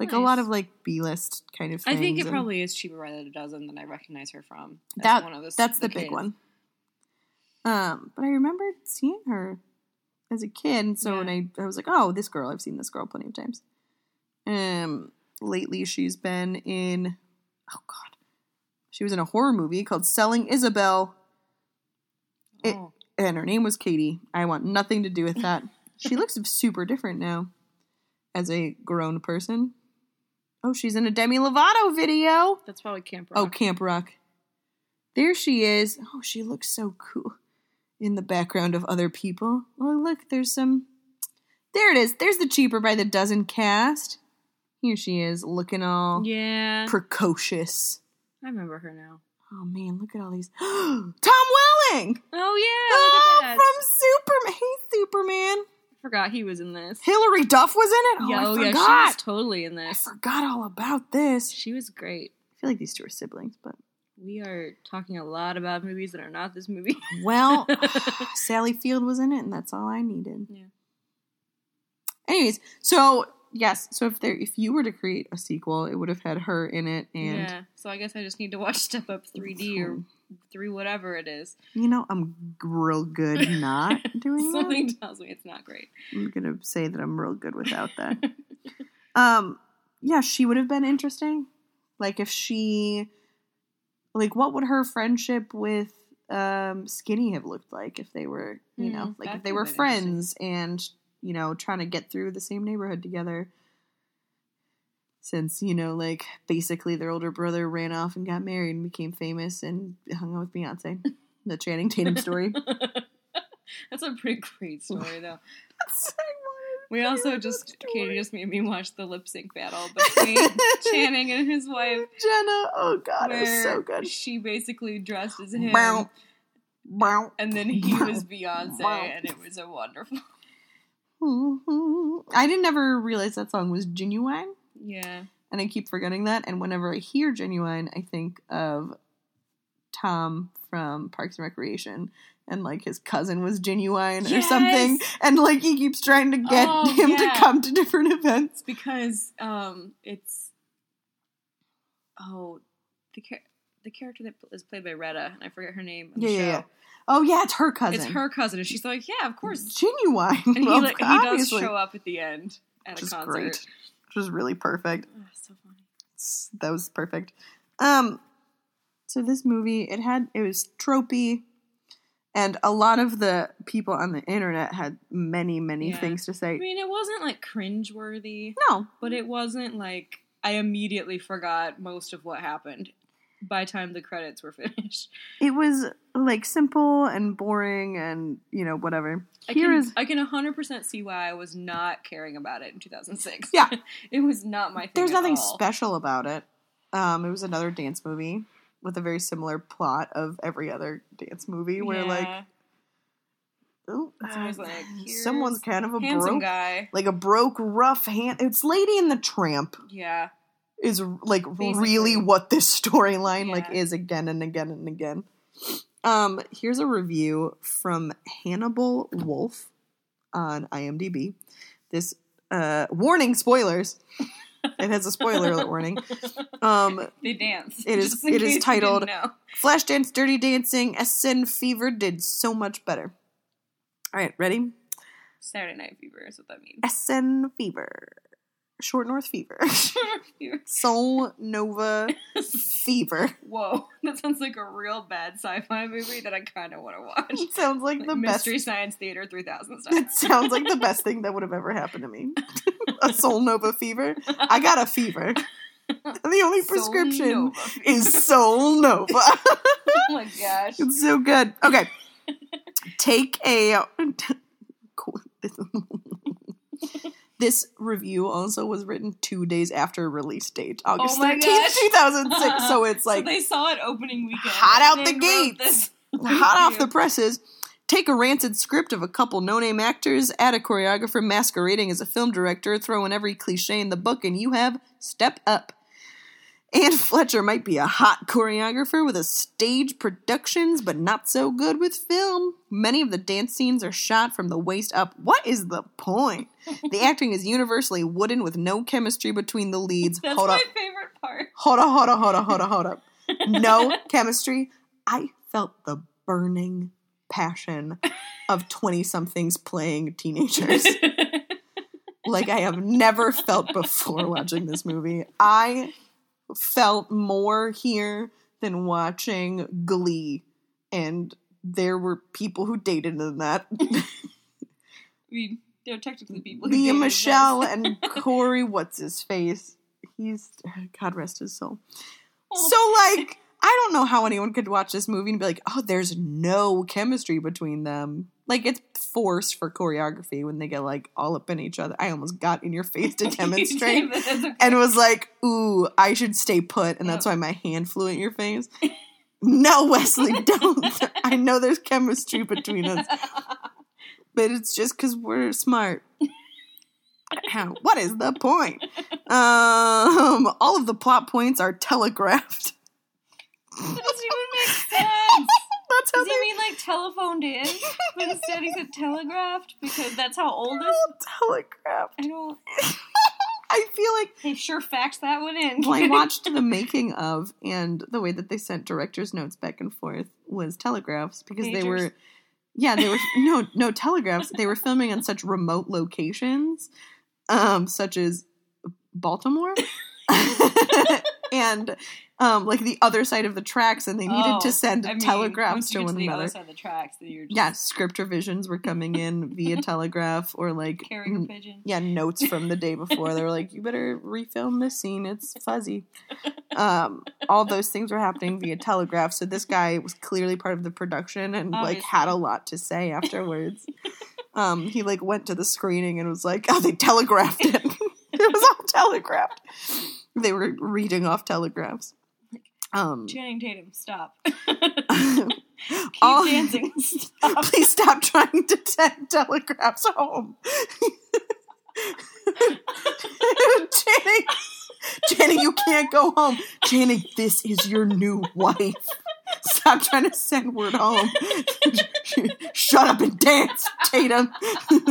like a lot of like B list kind of. Stuff. I think it and probably is cheaper by the dozen than I recognize her from. that one of the, that's the, big one. Um, but I remembered seeing her as a kid, and so when I I was like, oh, this girl, I've seen this girl plenty of times. Um, lately she's been in, oh god, she was in a horror movie called Selling Isobel. It- Oh, and her name was Katie. I want nothing to do with that. she looks super different now as a grown person. Oh, she's in a Demi Lovato video. That's probably Camp Rock. Oh, Camp Rock. There she is. Oh, she looks so cool in the background of other people. Oh, look, there's some. There it is. There's the cheaper by the dozen cast. Here she is, looking all yeah. precocious. I remember her now. Oh man, look at all these. Tom Welling. Oh yeah, Oh, look at oh, that. from Superman. Hey, Superman. I forgot he was in this. Hilary Duff was in it. Oh, yeah, I oh, yeah, she was totally in this. I forgot all about this. She was great. I feel like these two are siblings, but We are talking a lot about movies that are not this movie. well, Sally Field was in it, and that's all I needed. Yeah. Anyways, so yes, so if there, if you were to create a sequel, it would have had her in it, and yeah. So I guess I just need to watch Step Up 3D or 3 whatever it is. you know, I'm real good not doing that. Something tells me it's not great. I'm gonna say that I'm real good without that. um, yeah, she would have been interesting. Like if she, like, what would her friendship with um Skinny have looked like if they were, you Hmm, know, like if they were friends and you know trying to get through the same neighborhood together. Since you know, like basically their older brother ran off and got married and became famous and hung out with Beyonce. The Channing Tatum story. That's a pretty great story, though. We also just Katie just made me watch the lip sync battle between Channing and his wife, Jenna. Oh God, it was so good. she basically dressed as him, Bow. Bow. and then he was Beyonce, and it was a wonderful. I didn't ever realize that song was Ginuwine, Yeah, and I keep forgetting that. And whenever I hear Ginuwine, I think of Tom from Parks and Recreation, and like his cousin was Ginuwine or something, and like he keeps trying to get Oh, him yeah. to come to different events. because um, it's oh the char- the character that is played by Retta, and I forget her name. Yeah, yeah, yeah. Oh yeah, it's her cousin. It's her cousin, and she's like, yeah, of course. Ginuwine. And he, Well, like, he does show up at the end at which a is concert. great, which was really perfect. Oh, so funny. that was perfect. Um, so this movie, it had it was tropey, and a lot of the people on the internet had many, many Yeah. things to say. I mean, it wasn't like cringeworthy, No, but it wasn't like I immediately forgot most of what happened by the time the credits were finished. it was like simple and boring, and you know whatever. I can, is I can 100% see why I was not caring about it in 2006. Yeah. it was not my thing. there's nothing all. special about it. Um, it was another dance movie with a very similar plot of every other dance movie, where like oh, It's like, someone's kind of a broke, guy. like a broke, rough hand. It's Lady and the Tramp. Yeah. is like Basically. really what this storyline like is again and again and again. Um, here's a review from Hannibal Wolf on IMDb. This uh, warning spoilers. It has a spoiler alert warning. Um, They dance. It is it is titled-. Flashdance, Dirty Dancing, SN Fever did so much better. All right, ready? Saturday Night Fever is what that means. SN Fever, Short North Fever, Soul Nova Fever. Whoa, that sounds like a real bad sci-fi movie that I kind of want to watch. It sounds like the Like best Mystery Science Theater 3000 style. It sounds like the best thing that would have ever happened to me. a Soul Nova fever. I got a fever. The only prescription Soul is Soul Nova. oh my gosh. it's so good. Okay. Take a. Cool. This review also was written two days after release date, oh August Oh 13th, 2006. So it's like so they saw it opening weekend. hot out the gates. hot off the presses. Take a rancid script of a couple no name actors, add a choreographer masquerading as a film director, throw in every cliche in the book, and you have Step Up. Anne Fletcher might be a hot choreographer with a stage productions, but not so good with film. Many of the dance scenes are shot from the waist up. What is the point? The acting is universally wooden with no chemistry between the leads. That's hold my up. favorite part. Hold up, hold up, hold up, hold up, hold up. No chemistry. I felt the burning passion of 20 somethings playing teenagers like I have never felt before watching this movie. I felt more here than watching Glee and there were people who dated in that. I mean, they're technically people. who Lea Michele and Corey, what's his face? He's God rest his soul. Oh. So like, I don't know how anyone could watch this movie and be like, "Oh, there's no chemistry between them." Like it's forced for choreography when they get like all up in each other. I almost got in your face to demonstrate okay. and was like, "Ooh, I should stay put," and that's why my hand flew at your face. no, Wesley, don't. I know there's chemistry between us, but it's just because we're smart. what is the point? Um, all of the plot points are telegraphed. That doesn't even make sense. That's how Does he mean like telephoned in? But instead he said telegraphed because that's how old this. telegraphed. I don't. I feel like They sure faxed that one in. well, I watched the making of, and the way that they sent directors' notes back and forth was telegraphs because they were, yeah, they were no no telegraphs. They were filming on such remote locations, um, such as Baltimore, and um, like the other side of the tracks, and they needed Oh, to send I mean, telegraphs to one to the another. other side of the tracks, just Yeah, script revisions were coming in via telegraph or like carrier pigeon. yeah notes from the day before. They were like you better refilm this scene. It's fuzzy. Um all those things were happening via telegraph so this guy was clearly part of the production and like had a lot to say afterwards. Um he like went to the screening and was like oh they telegraphed it it was all telegraphed they were reading off telegrams. um Channing Tatum, stop. All- Keep dancing. Stop. Please stop trying to send telegraphs home. Channing, Channing, you can't go home. Channing, this is your new wife. Stop trying to send word home. Shut up and dance, Tatum. Took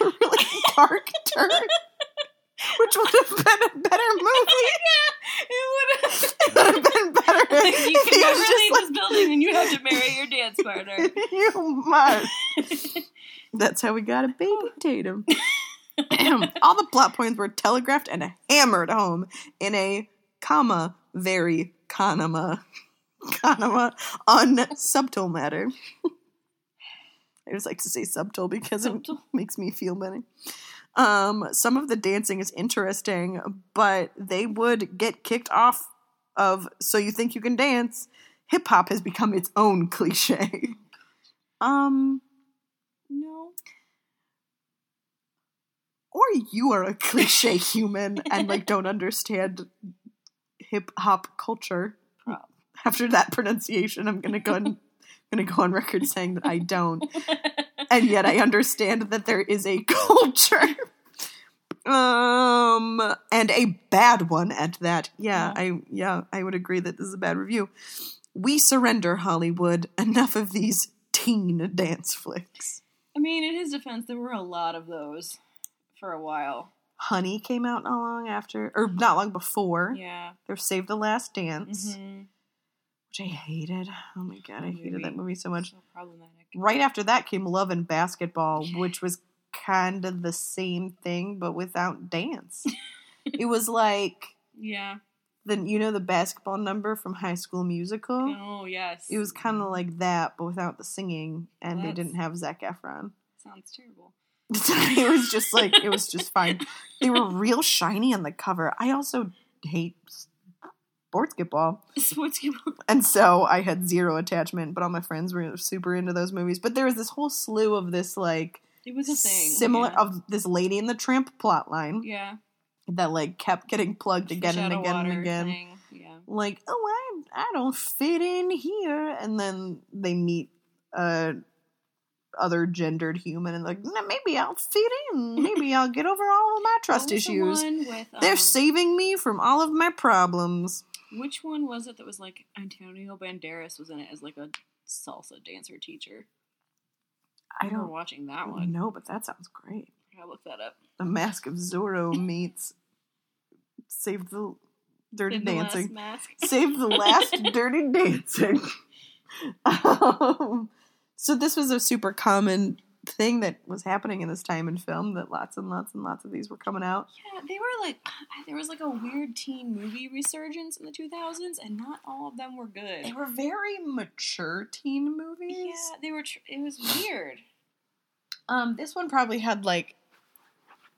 a really dark turn, which would have been a better movie. it would have. It would have been better Like, you can never leave just this building, and you have to marry your dance partner. you must. That's how we got a baby oh. Tatum. All the plot points were telegraphed and hammered home in a comma very comma comma unsubtle matter. I just like to say subtle because Subtle. it makes me feel better. Um, some of the dancing is interesting, but they would get kicked off of "So you think you can dance?" Hip hop has become its own cliche. Um, No. or you are a cliche human and like don't understand hip hop culture. After that pronunciation, I'm gonna go and gonna go on record saying that I don't, and yet I understand that there is a culture. Um, and a bad one at that. Yeah, Yeah. I yeah, I would agree that this is a bad review. We surrender Hollywood. Enough of these teen dance flicks. I mean, in his defense, there were a lot of those for a while. Honey came out not long after, or not long before. Yeah. There's Save the Last Dance, hmm which I hated. Oh my god, I hated that movie so much. So problematic. Right after that came Love and Basketball, which was kind of the same thing but without dance. it was like Yeah. the you know the basketball number from High School Musical. Oh yes. It was kind of mm-hmm. like that, but without the singing, and they didn't have Zac Efron. Sounds terrible. it was just like it was just fine. They were real shiny on the cover. I also hate Sports and so I had zero attachment. But all my friends were super into those movies. But there was this whole slew of this like It was a thing. similar Yeah. of this Lady in the Tramp plot line yeah. that like kept getting plugged again and again and again. thing. Yeah. Like, oh, I I don't fit in here, and then they meet a other gendered human and like, "Nah, maybe I'll fit in. Maybe I'll get over all of my trust the issues. one with, They're um, saving me from all of my problems. Which one was it that was like Antonio Banderas was in it as like a salsa dancer teacher? I remember don't watching that one. know, but that sounds great. I look that up. The Mask of Zorro meets Save the Dirty the last Dancing. mask. Save the last Dirty Dancing. Um, so this was a super common thing that was happening in this time in film that lots and lots and lots of these were coming out. Yeah, they were like there was like a weird teen movie resurgence in the 2000s, and not all of them were good. They were very mature teen movies. Yeah, they were. Tr- it was weird. Um, this one probably had like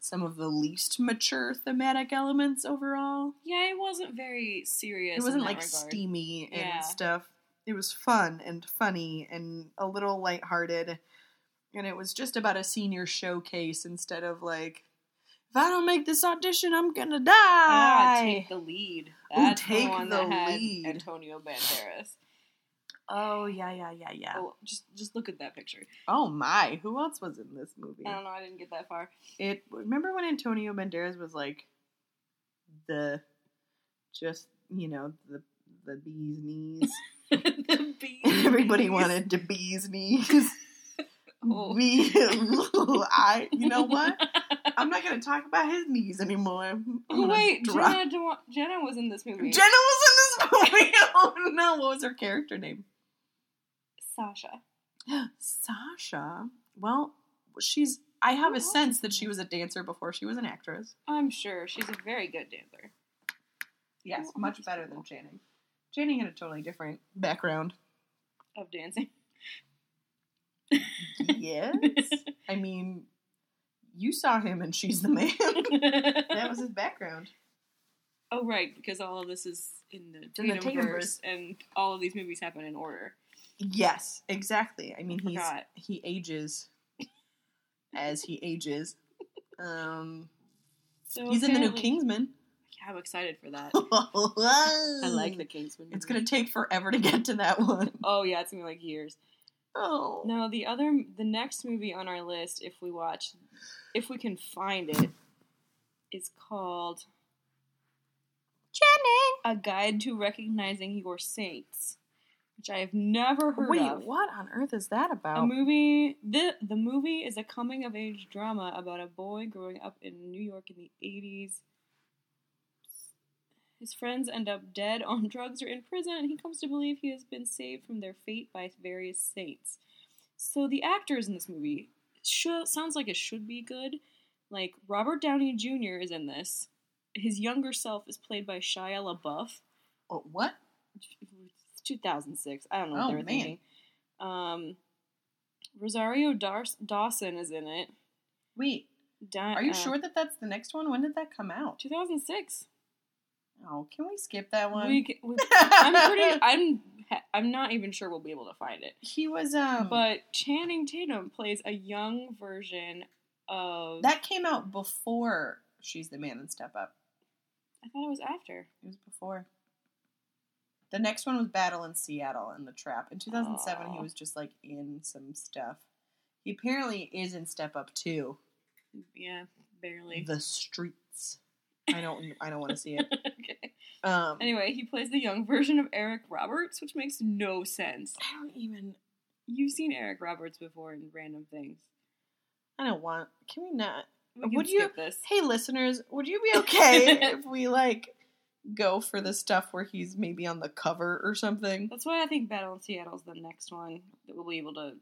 some of the least mature thematic elements overall. Yeah, it wasn't very serious. It wasn't like regard. steamy and Yeah. stuff. It was fun and funny and a little lighthearted. And it was just about a senior showcase instead of like, if I don't make this audition, I'm gonna die. Ah, take the lead. Ooh, Take the one the that had Lead. Antonio Banderas. oh yeah, yeah, yeah, yeah. Oh, just just look at that picture. Oh my, who else was in this movie? I don't know. I didn't get that far. It remember when Antonio Banderas was like the just you know the the bee's knees. the bee. Everybody wanted to bee's knees. Oh. Me, I. You know what? I'm not gonna talk about his knees anymore. Oh, wait, drop- Jenna, Jenna was in this movie. Jenna was in this movie. Oh no! What was her character name? Sasha. Sasha. Well, she's. I have a sense that she was a dancer before she was an actress. I'm sure she's a very good dancer. Yes, much better than Channing. Channing had a totally different background. Of dancing. Yes. I mean, you saw him and she's the man. that was his background. oh right, because all of this is in the in the Tatumverse. and all of these movies happen in order. Yes, exactly. I mean, I he's forgot. he ages as he ages. Um, So he's in the new Kingsman. Yeah, I'm excited for that. I like the Kingsman. It's gonna take forever to get to that one. Oh yeah, it's gonna be like years. Oh No, the other, the next movie on our list, if we watch, if we can find it, is called Channing. "A Guide to Recognizing Your Saints," which I have never heard Wait, of. Wait, what on earth is that about? A movie. the The movie is a coming of age drama about a boy growing up in New York in the eighties. His friends end up dead on drugs or in prison, and he comes to believe he has been saved from their fate by various saints. So the actors in this movie should, sounds like it should be good. Like Robert Downey Jr. is in this. His younger self is played by Shia LaBeouf. Oh, what? 2006. I don't know what Oh, they were man. thinking. Um, Rosario Dar- Dawson is in it. Wait, Di- are you uh, sure that that's the next one? When did that come out? 2006. Oh, can we skip that one? We, c- we, I'm pretty. I'm. I'm not even sure we'll be able to find it. he was um. But Channing Tatum plays a young version of. that came out before She's the Man and Step Up. I thought it was after. It was before. The next one was Battle in Seattle and The Trap. In 2007, he was just like in some stuff. He apparently is in Step Up 2. Yeah, barely. The Streets. I don't. I don't want to see it. okay. Um, Anyway, he plays the young version of Eric Roberts, which makes no sense. I don't even. You've seen Eric Roberts before in random things. I don't want. Can we not? We Would you- this. Hey, listeners, would you be okay if we like go for the stuff where he's maybe on the cover or something? That's why I think Battle in Seattle is the next one that we'll be able to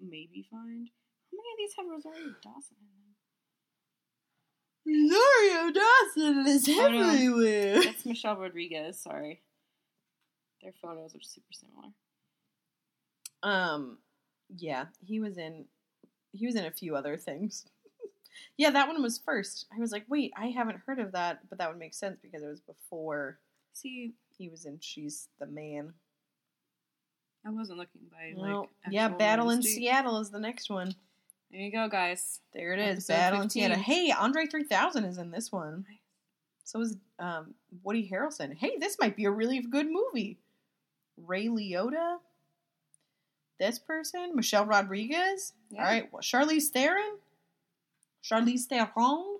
maybe find. How many of these have Rosario Dawson? Rosario Dawson is everywhere. That's Michelle Rodriguez. Sorry, their photos are super similar. Um, yeah, he was in. He was in a few other things. yeah, that one was first. I was like, wait, I haven't heard of that, but that would make sense because it was before See, he was in She's the Man. I wasn't looking by Well, like. yeah, Battle in date. Is the next one. There you go, guys. There it is, Episode Battle in 15. Seattle. Hey, Andre 3000 is in this one. So is um, Woody Harrelson. Hey, this might be a really good movie. Ray Liotta. This person, Michelle Rodriguez. Yeah. All right, well, Charlize Theron. Charlize Theron.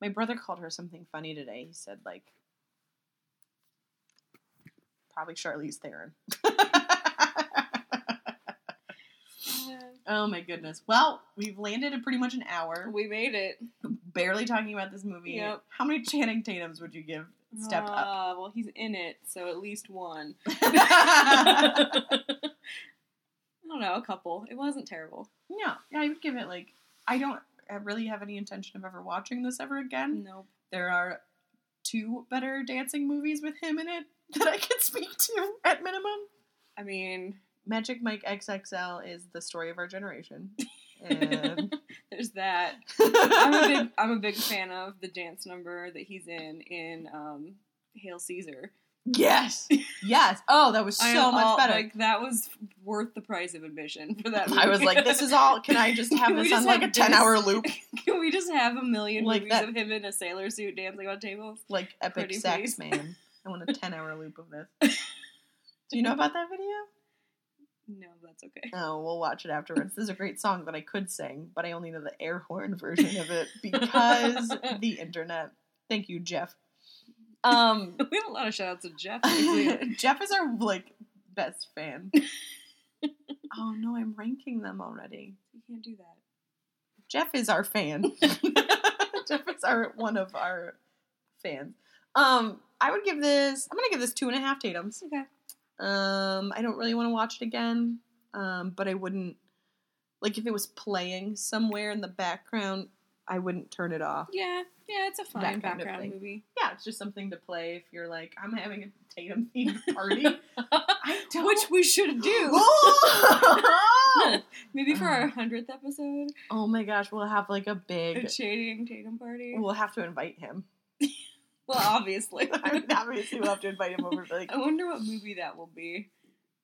My brother called her something funny today. He said like, probably Charlize Theron. oh my goodness. Well, we've landed at pretty much an hour. We made it. Barely talking about this movie. Yep. How many Channing Tatums would you give Step Up? Uh, well, he's in it, so at least one. I don't know, a couple. It wasn't terrible. Yeah, yeah, I would give it like I don't really have any intention of ever watching this ever again. Nope. There are two better dancing movies with him in it that I can speak to at minimum. I mean, Magic Mike XXL is the story of our generation. And there's that. I'm a big I'm a big fan of the dance number that he's in in um, Hail Caesar. yes, yes. Oh, that was so much all- better. Like that was worth the price of admission for that. I was like, this is all. Can I just have this just on like a ten-hour loop, Can we just have a million Like movies that- of him in a sailor suit dancing on tables? like epic Pretty sex, please. man? I want a ten hour loop of this. Do you know about that video? No, that's okay. Oh, we'll watch it afterwards. This is a great song that I could sing, but I only know the air horn version of it because the internet. Thank you, Jeff. Um, We have a lot of shout outs to Jeff. Jeff is our like best fan. oh no, I'm ranking them already. you can't do that. Jeff is our fan. Jeff is our one of our fans. Um, I would give this. I'm gonna give this two and a half Tatum's. Okay. Um, I don't really want to watch it again. Um, but I wouldn't like if it was playing somewhere in the background. I wouldn't turn it off. Yeah, yeah, it's a fine That kind of background movie. Yeah, it's just something to play if you're like, I'm having a Tatum themed party. I don't. Which we should do. Maybe for our hundredth episode, oh my gosh, we'll have like a a big. Channing Tatum party. We'll have to invite him. Well, obviously. Obviously, we'll have to invite him over. Like I wonder what movie that will be.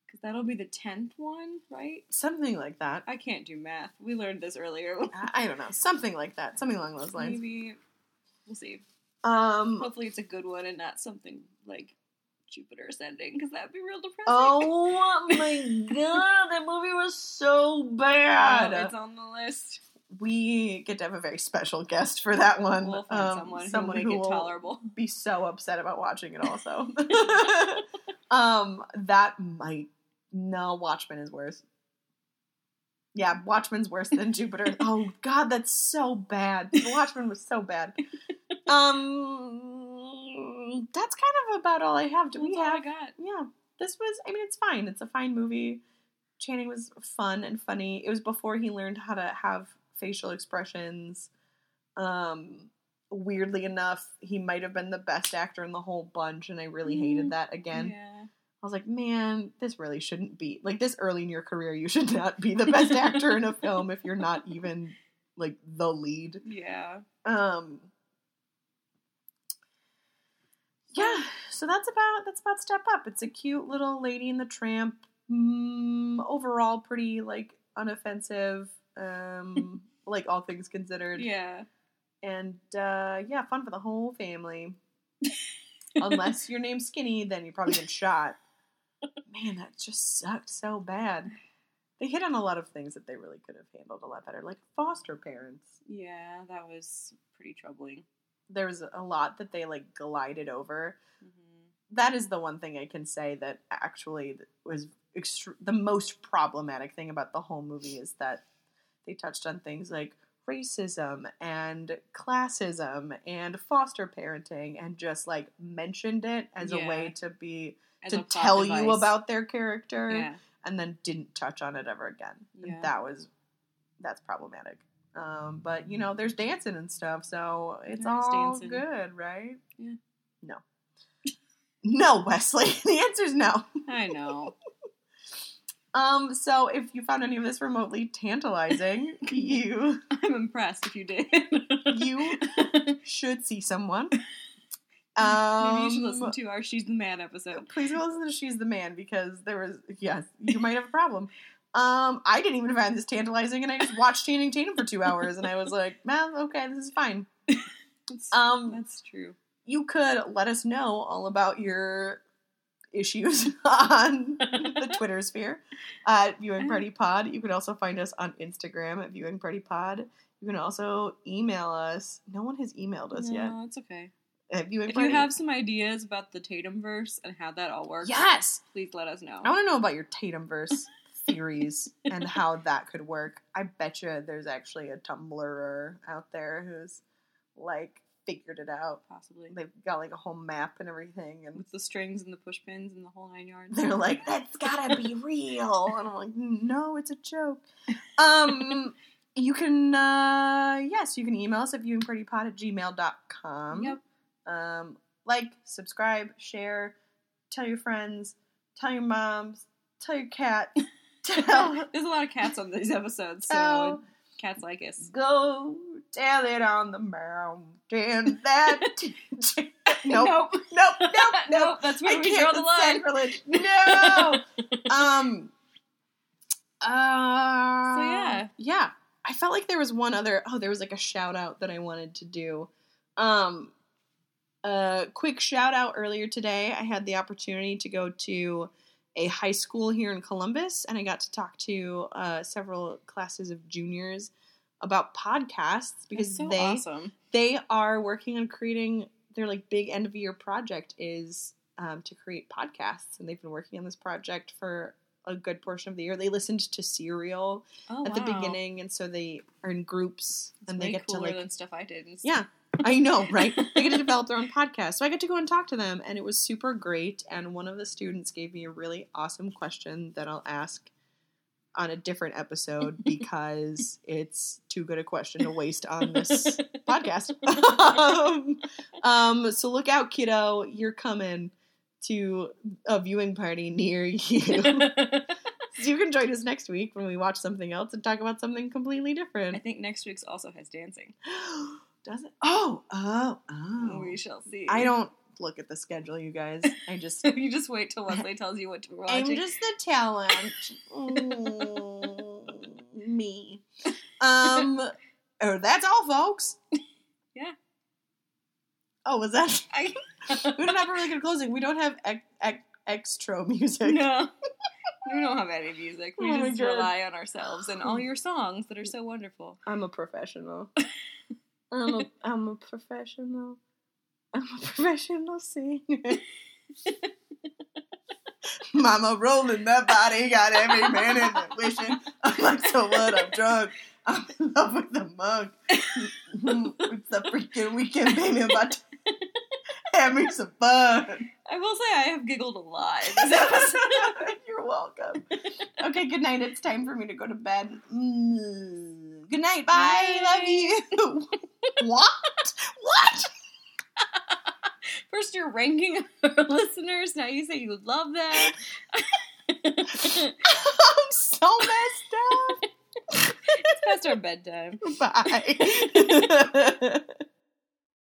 Because that'll be the tenth one, right? something like that. I can't do math. We learned this earlier. I don't know, something like that, something along those lines. Maybe we'll see. Um. Hopefully, it's a good one and not something like Jupiter Ascending, because that'd be real depressing. Oh my god, that movie was so Oh, bad. it's on the list. We get to have a very special guest for that one. We'll find Um, someone, someone who will will tolerable. be so upset about watching it. Also, um, that might no Watchmen is worse. Yeah, Watchmen's worse than Jupiter. Oh God, that's so bad. Watchmen was so bad. Um, that's kind of about all I have. Do we That's I have? got. Yeah, this was. I mean, it's fine. It's a fine movie. Channing was fun and funny. It was before he learned how to have facial expressions. Um, weirdly enough, he might have been the best actor in the whole bunch, and I really hated that again. Yeah. I was like, man, this really shouldn't be like this early in your career. You should not be the best actor in a film if you're not even like the lead. Yeah. Um, yeah, so that's about that's about Step Up. It's a cute little Lady in the Tramp. Mm, overall, pretty like unoffensive. Um, like all things considered, Yeah. and uh, yeah, fun for the whole family. Unless your name's Skinny, then you probably get shot. Man, that just sucked so bad. They hit on a lot of things that they really could have handled a lot better, like foster parents. Yeah, that was pretty troubling. There was a lot that they like glided over. hmm That is the one thing I can say that actually was the most problematic thing about the whole movie is that they touched on things like racism and classism and foster parenting and just like mentioned it as a way to be As to tell you about their character Yeah. and then didn't touch on it ever again. Yeah. And that was that's problematic. Um, but you know, there's dancing and stuff, so it's There is all dancing. good, right? Yeah. No. No, Wesley. The answer's no. I know. Um, so if you found any of this remotely tantalizing, you I'm impressed if you did. You- should see someone. Um, Maybe you should Um, listen to our She's the Man episode. Please go listen to She's the Man because there was yes, you might have a problem. Um, I didn't even find this tantalizing, and I just watched Channing Tatum for two hours, and I was like, "Man, okay, this is fine." That's, Um, that's true. You could let us know all about your issues on the Twitter sphere at Viewing Party Pod. You can also find us on Instagram at Viewing Party Pod. You can also email us. No one has emailed us yet. No, it's okay. At Viewing If Party. you have some ideas about the Tatum verse and how that all works, yes, please let us know. I want to know about your Tatum verse theories and how that could work. I bet you there's actually a Tumblrer out there who's like figured it out. Possibly. They've got like a whole map and everything, and With the strings and the push pins and the whole nine yards. they're like, "That's gotta be real," and I'm like, "No, it's a joke." Um, you can, uh, yes, you can email us at viewingpartypod at gmail.com. Yep. Um, like, subscribe, share, tell your friends, tell your moms, tell your cat, tell, There's a lot of cats on these episodes, so tell, cats like us. go tell it on the mountain that. nope, nope. nope, nope, nope. That's where I we draw the line. Sacrilege. No. um. Uh. So, yeah. Yeah. I felt like there was one other. Oh, there was like a shout out that I wanted to do. Um. A quick shout out earlier today. I had the opportunity to go to a high school here in Columbus, and I got to talk to uh, several classes of juniors about podcasts because so they awesome. they are working on creating their like big end of year project is um, to create podcasts and they've been working on this project for a good portion of the year they listened to serial Oh, at the beginning and so they are in groups It's and they get to like stuff I did. yeah i know right they get to develop their own podcast so i got to go and talk to them and it was super great and one of the students gave me a really awesome question that i'll ask on a different episode because it's too good a question to waste on this podcast. um, um, so look out, kiddo. You're coming to a viewing party near you. so you can join us next week when we watch something else and talk about something completely different. I think next week's also has dancing. Does it? Oh, oh, oh. We shall see. I don't look at the schedule, you guys. I just. you just wait till Wesley tells you what to watch. I'm just the talent. Mm, me. Um. Oh, that's all, folks. Yeah. Oh, was that? I, We don't have a really good closing. We don't have ex- ex- extra music. no. We don't have any music. We Oh just rely on ourselves and all your songs that are so wonderful. I'm a professional. I'm a I'm a professional. I'm a professional singer. Mama rolling that body, got every man in the wishing. I'm like, so what? I'm drunk. I'm in love with the mug. it's the freaking weekend, baby. I'm about to have me some fun. I will say I have giggled a lot in this episode. You're welcome. Okay, good night. It's time for me to go to bed. Mm. Good night. Bye. Bye. Love you. what? What? First, you're ranking our listeners. Now you say you love them. I'm so messed up. it's past our bedtime. Bye.